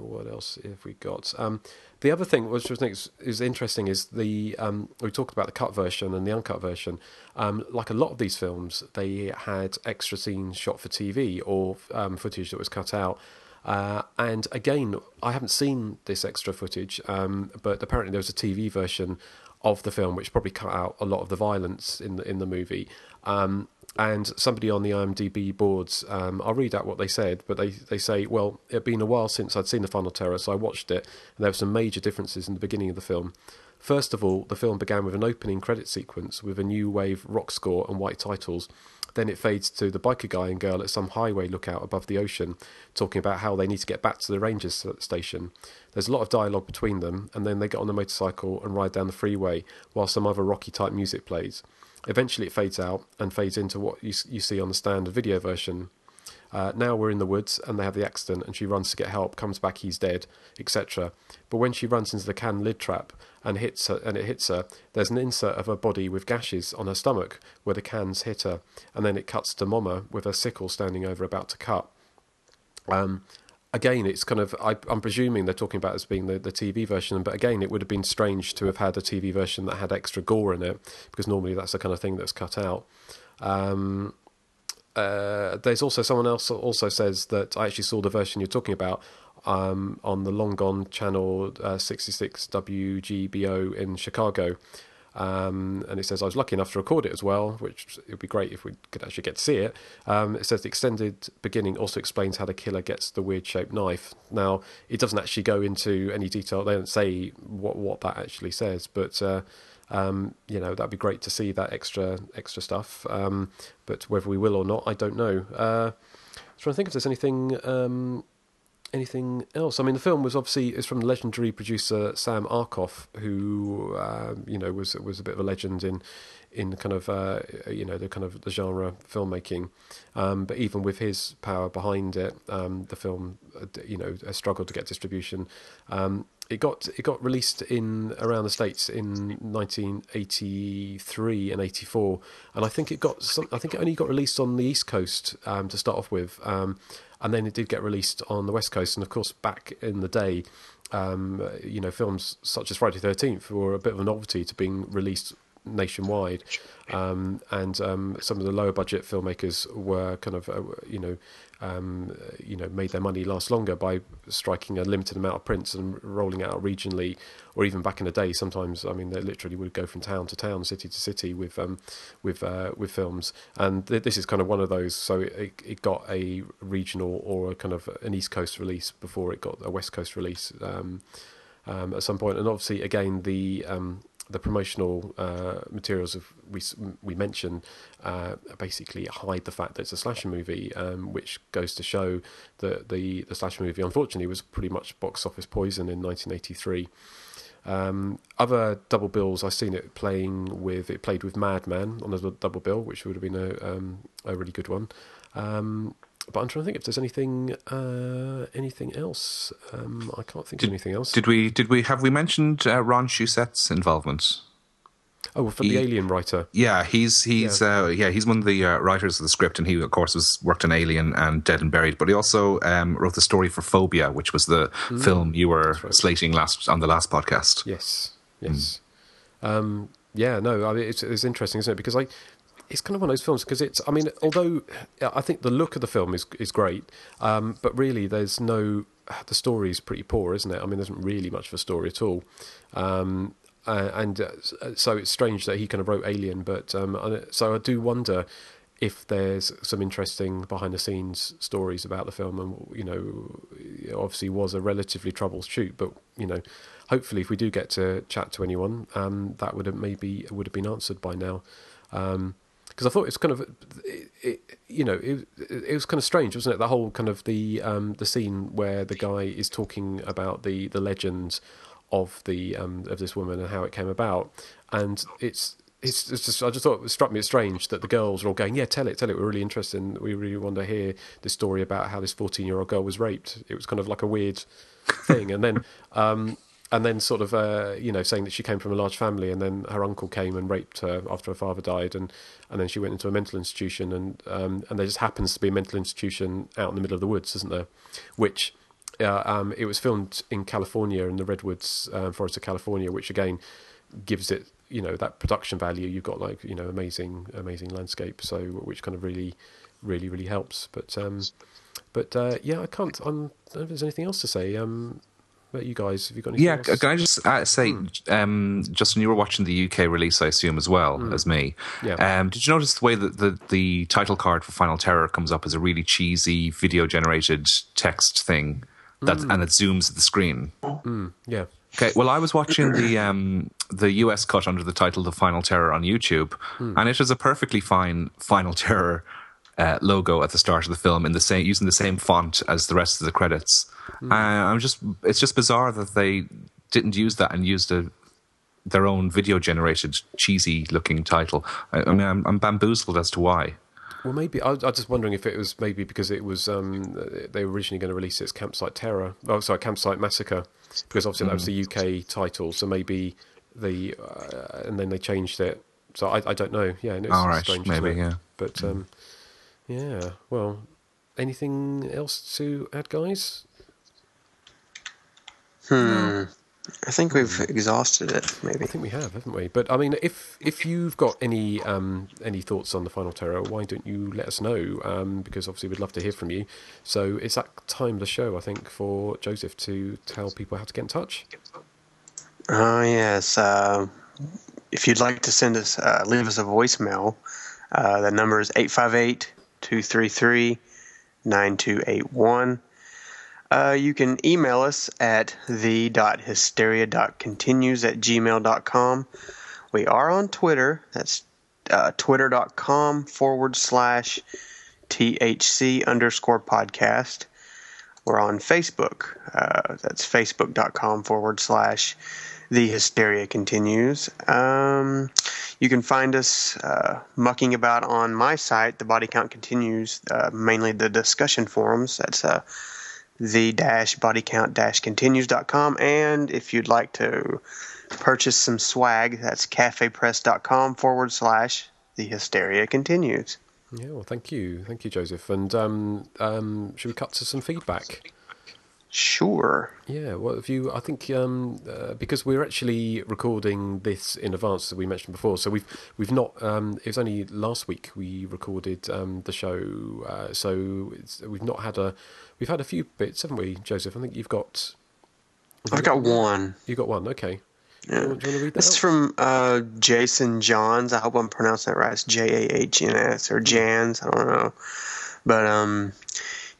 what else have we got? Um, the other thing, which I think is, is interesting, is the um, we talked about the cut version and the uncut version. Um, like a lot of these films, they had extra scenes shot for TV or um, footage that was cut out. Uh, and again, I haven't seen this extra footage, um, but apparently there was a TV version of the film which probably cut out a lot of the violence in the in the movie. Um, and somebody on the IMDb boards, um, I'll read out what they said, but they, they say, well, it had been a while since I'd seen The Final Terror, so I watched it, and there were some major differences in the beginning of the film. First of all, the film began with an opening credit sequence with a new wave rock score and white titles. Then it fades to the biker guy and girl at some highway lookout above the ocean, talking about how they need to get back to the ranger station. There's a lot of dialogue between them, and then they get on the motorcycle and ride down the freeway while some other rocky type music plays. Eventually, it fades out and fades into what you, you see on the standard video version. Uh, now we're in the woods and they have the accident, and she runs to get help. Comes back, he's dead, etc. But when she runs into the can lid trap and hits her, and it hits her, there's an insert of her body with gashes on her stomach where the cans hit her, and then it cuts to Mama with her sickle standing over, about to cut. Um, again, it's kind of I, am presuming they're talking about as being the, the TV version, but again, it would have been strange to have had a TV version that had extra gore in it because normally that's the kind of thing that's cut out. Um, uh, there's also someone else also says that I actually saw the version you're talking about um, on the long gone channel uh, 66 WGBO in Chicago. Um, and it says I was lucky enough to record it as well, which it would be great if we could actually get to see it. Um, it says the extended beginning also explains how the killer gets the weird shaped knife. Now it doesn't actually go into any detail; they don't say what what that actually says, but. Uh, um, you know that'd be great to see that extra extra stuff. Um, but whether we will or not, I don't know. Uh, I'm trying to think if there's anything um, anything else. I mean, the film was obviously is from the legendary producer Sam Arkoff, who um, you know was was a bit of a legend in in kind of uh, you know the kind of the genre filmmaking. Um, but even with his power behind it, um, the film uh, you know struggled to get distribution. Um, it got it got released in around the states in 1983 and 84, and I think it got some, I think it only got released on the East Coast um, to start off with, um, and then it did get released on the West Coast. And of course, back in the day, um, you know, films such as Friday Thirteenth were a bit of a novelty to being released nationwide, um, and um, some of the lower budget filmmakers were kind of uh, you know um, you know made their money last longer by striking a limited amount of prints and rolling out regionally, or even back in the day. Sometimes I mean they literally would go from town to town, city to city with um, with uh, with films, and th- this is kind of one of those. So it, it got a regional or a kind of an East Coast release before it got a West Coast release. Um, um, at some point, and obviously, again, the the promotional uh, materials of we we mentioned uh, basically hide the fact that it's a slasher movie, um, which goes to show that the the slasher movie unfortunately was pretty much box office poison in 1983. Um, other double bills, I've seen it playing with it played with Madman on a double bill, which would have been a um, a really good one. Um, but I'm trying to think if there's anything uh, anything else. Um, I can't think did, of anything else. Did we? Did we? Have we mentioned uh, Ron Shusett's involvement? Oh, from he, the Alien writer. Yeah, he's he's yeah, uh, yeah he's one of the uh, writers of the script, and he of course was worked on Alien and Dead and Buried. But he also um, wrote the story for Phobia, which was the mm, film you were right. slating last on the last podcast. Yes, yes, mm. um, yeah. No, I mean it's, it's interesting, isn't it? Because like it's kind of one of those films because it's. I mean, although I think the look of the film is is great, um, but really there's no. The story is pretty poor, isn't it? I mean, there isn't really much of a story at all. Um, uh, and uh, so it's strange that he kind of wrote Alien, but um, so I do wonder if there's some interesting behind the scenes stories about the film, and you know, obviously was a relatively troubled shoot, but you know, hopefully if we do get to chat to anyone, um, that would have maybe would have been answered by now. Um, because I thought it's kind of, it, it, you know, it, it was kind of strange, wasn't it? The whole kind of the um, the scene where the guy is talking about the the legend of the um, of this woman and how it came about, and it's it's, it's just I just thought it struck me as strange that the girls are all going, yeah, tell it, tell it. We're really interested. We really want to hear the story about how this fourteen year old girl was raped. It was kind of like a weird thing, and then. Um, and then sort of uh, you know saying that she came from a large family and then her uncle came and raped her after her father died and and then she went into a mental institution and um, and there just happens to be a mental institution out in the middle of the woods isn't there? Which uh, um, it was filmed in California in the redwoods uh, forest of California which again gives it you know that production value. You've got like you know amazing amazing landscape so which kind of really really really helps. But um but uh, yeah I can't I'm, I don't know if there's anything else to say about you guys? Have you got anything yeah, else? can I just uh, say, hmm. um, Justin, you were watching the UK release, I assume, as well Hmm. as me. Yeah. Um, did you notice the way that the, the title card for Final Terror comes up as a really cheesy video generated text thing, that Hmm. and it zooms at the screen? Yeah. Okay, well, I was watching the um, the US cut under the title "The Final Terror" on YouTube, and it is a perfectly fine Final Terror uh, logo at the start of the film in the same using the same font as the rest of the credits. Hmm. Uh, I'm just it's just bizarre that they didn't use that and used a their own video generated cheesy looking title. I, I mean, I'm, I'm bamboozled as to why. Well, maybe I I was just wondering if it was maybe because it was um, they were originally going to release it as Campsite Terror. Oh, sorry, Campsite Massacre, because obviously that was the UK title. So maybe the uh, and then they changed it. So I, I don't know. Yeah, and it's All right, strange, maybe, yeah. But um, yeah, well, anything else to add, guys? Hmm. I think we've exhausted it. Maybe. I think we have, haven't we? But I mean, if if you've got any um, any thoughts on the final terror, why don't you let us know? Um, because obviously we'd love to hear from you. So it's that time of the show, I think, for Joseph to tell people how to get in touch. Oh yes. Uh, if you'd like to send us, uh, leave us a voicemail. Uh, the number is 858-233-9281. Uh, you can email us at the.hysteria.continues at gmail.com. We are on Twitter. That's uh, twitter.com forward slash THC underscore podcast. We're on Facebook. Uh, that's facebook.com forward slash the hysteria continues. Um, you can find us uh, mucking about on my site, the body count continues, uh, mainly the discussion forums. That's uh, the dash body count dash continues.com. And if you'd like to purchase some swag, that's cafepress.com forward slash the hysteria continues. Yeah, well, thank you, thank you, Joseph. And um, um, should we cut to some feedback? Sure. Yeah, well, if you, I think um, uh, because we're actually recording this in advance, as we mentioned before, so we've we've not. Um, it was only last week we recorded um, the show, uh, so it's, we've not had a. We've had a few bits, haven't we, Joseph? I think you've got. I've got one. You got one, okay. Yeah. Do you want to read that? This is from uh, Jason Johns. I hope I'm pronouncing that right. It's J A H N S or Jans. I don't know. But um,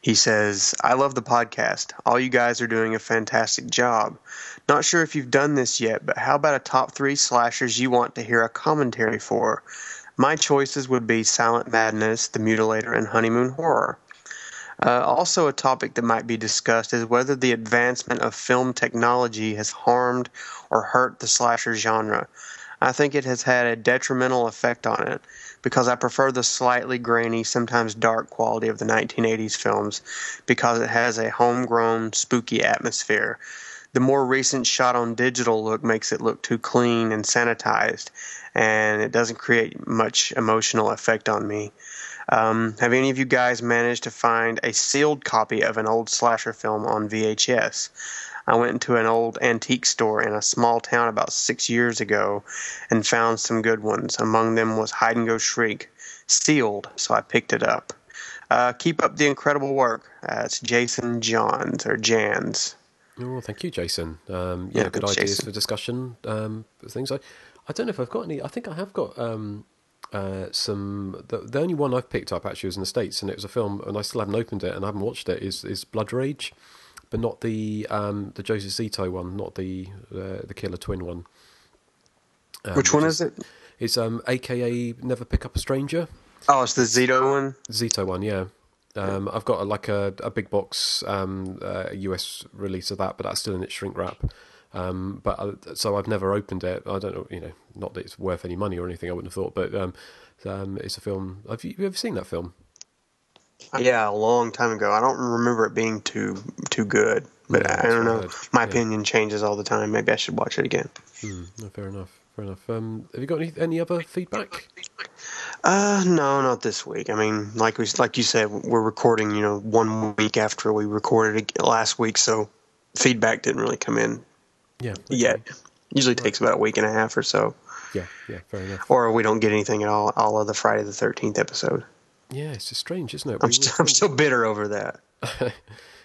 he says, I love the podcast. All you guys are doing a fantastic job. Not sure if you've done this yet, but how about a top three slashers you want to hear a commentary for? My choices would be Silent Madness, The Mutilator, and Honeymoon Horror. Uh, also, a topic that might be discussed is whether the advancement of film technology has harmed or hurt the slasher genre. I think it has had a detrimental effect on it because I prefer the slightly grainy, sometimes dark quality of the 1980s films because it has a homegrown, spooky atmosphere. The more recent shot on digital look makes it look too clean and sanitized, and it doesn't create much emotional effect on me. Um, have any of you guys managed to find a sealed copy of an old slasher film on VHS? I went into an old antique store in a small town about six years ago and found some good ones. Among them was Hide and Go Shriek, sealed, so I picked it up. Uh, keep up the incredible work. Uh, it's Jason Johns or Jans. Oh, thank you, Jason. Um, yeah, Yeah, good ideas Jason. for discussion. Um, things I, I don't know if I've got any. I think I have got um, uh, some. The, the only one I've picked up actually was in the states, and it was a film, and I still haven't opened it and I haven't watched it. Is is Blood Rage, but not the um, the Joseph Zito one, not the uh, the Killer Twin one. Um, Which one is it? It's um, AKA Never Pick Up a Stranger. Oh, it's the Zito one. Zito one, yeah. Um, I've got a, like a, a big box um, uh, US release of that, but that's still in its shrink wrap. Um, but uh, so I've never opened it. I don't know, you know, not that it's worth any money or anything. I wouldn't have thought, but um, um, it's a film. Have you, you ever seen that film? Yeah, a long time ago. I don't remember it being too too good, but Yeah, I, don't know. heard. My Yeah. opinion changes all the time. Maybe I should watch it again. Hmm, no, fair enough. Fair enough. Um, have you got any, any other feedback? Uh, no, not this week. I mean, like we like you said, we're recording. You know, one week after we recorded last week, so feedback didn't really come in Yeah. yet. Usually takes about a week and a half or so, Yeah, yeah, fair enough. or we don't get anything at all. All of the Friday the Thirteenth episode. Yeah, it's just strange, isn't it? I'm We- still, I'm still bitter over that.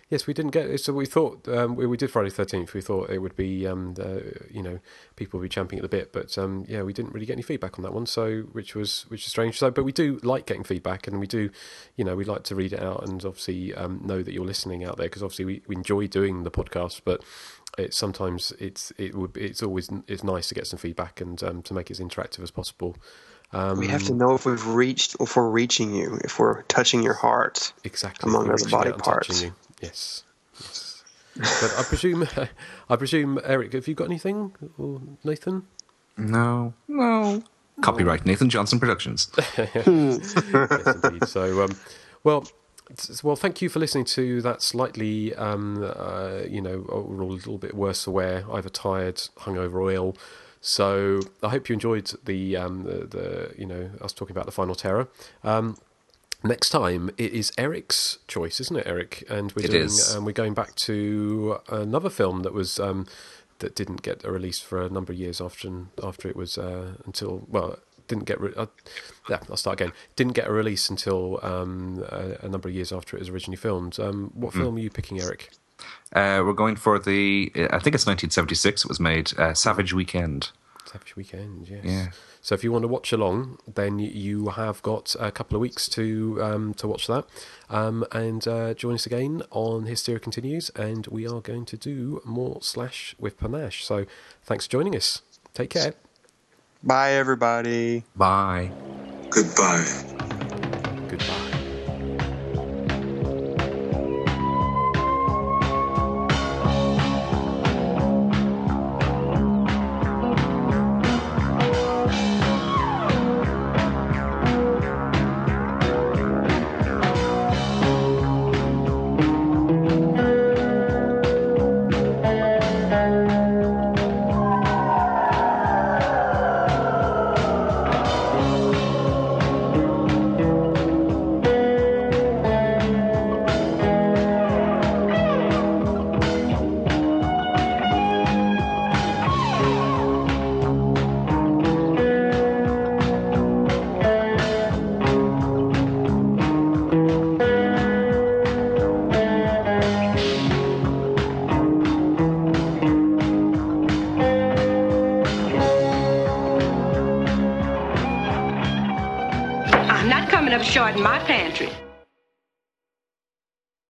yes, we didn't get it. So we thought um, we, we did Friday Thirteenth. We thought it would be, um, the, you know, people would be champing at the bit, but um, yeah, we didn't really get any feedback on that one. So which was which is strange. So, but we do like getting feedback, and we do, you know, we like to read it out and obviously um, know that you're listening out there because obviously we, we enjoy doing the podcast, but. It's sometimes it's it would it's always it's nice to get some feedback and um, to make it as interactive as possible. Um, we have to know if we've reached, if we're reaching you, if we're touching your heart. Exactly. Among You're other body out and touching parts. you. Yes. Yes. but I presume, I presume, Eric, have you got anything, or Nathan? No, no. Copyright Nathan Johnson Productions. yes, indeed. So, um, well, well, thank you for listening to that slightly, um, uh, you know, overall a little bit worse aware, either tired, hungover, or ill. So I hope you enjoyed the, um, the, the you know, us talking about the final terror. Um, next time it is Eric's choice, isn't it, Eric? And we're It doing, is. Um, we're going back to another film that was um, that didn't get a release for a number of years after after it was uh, until well didn't get re- uh, yeah I'll start again didn't get a release until um, a, a number of years after it was originally filmed. Um, what Mm. film are you picking, Eric? Uh, we're going for the, I think it's 1976, it was made, uh, Savage Weekend. Savage Weekend, yes. Yeah. So if you want to watch along, then you have got a couple of weeks to um, to watch that, um, and uh, join us again on Hysteria Continues, and we are going to do more slash with panache. So thanks for joining us. Take care. Bye, everybody. Bye. Goodbye. Goodbye.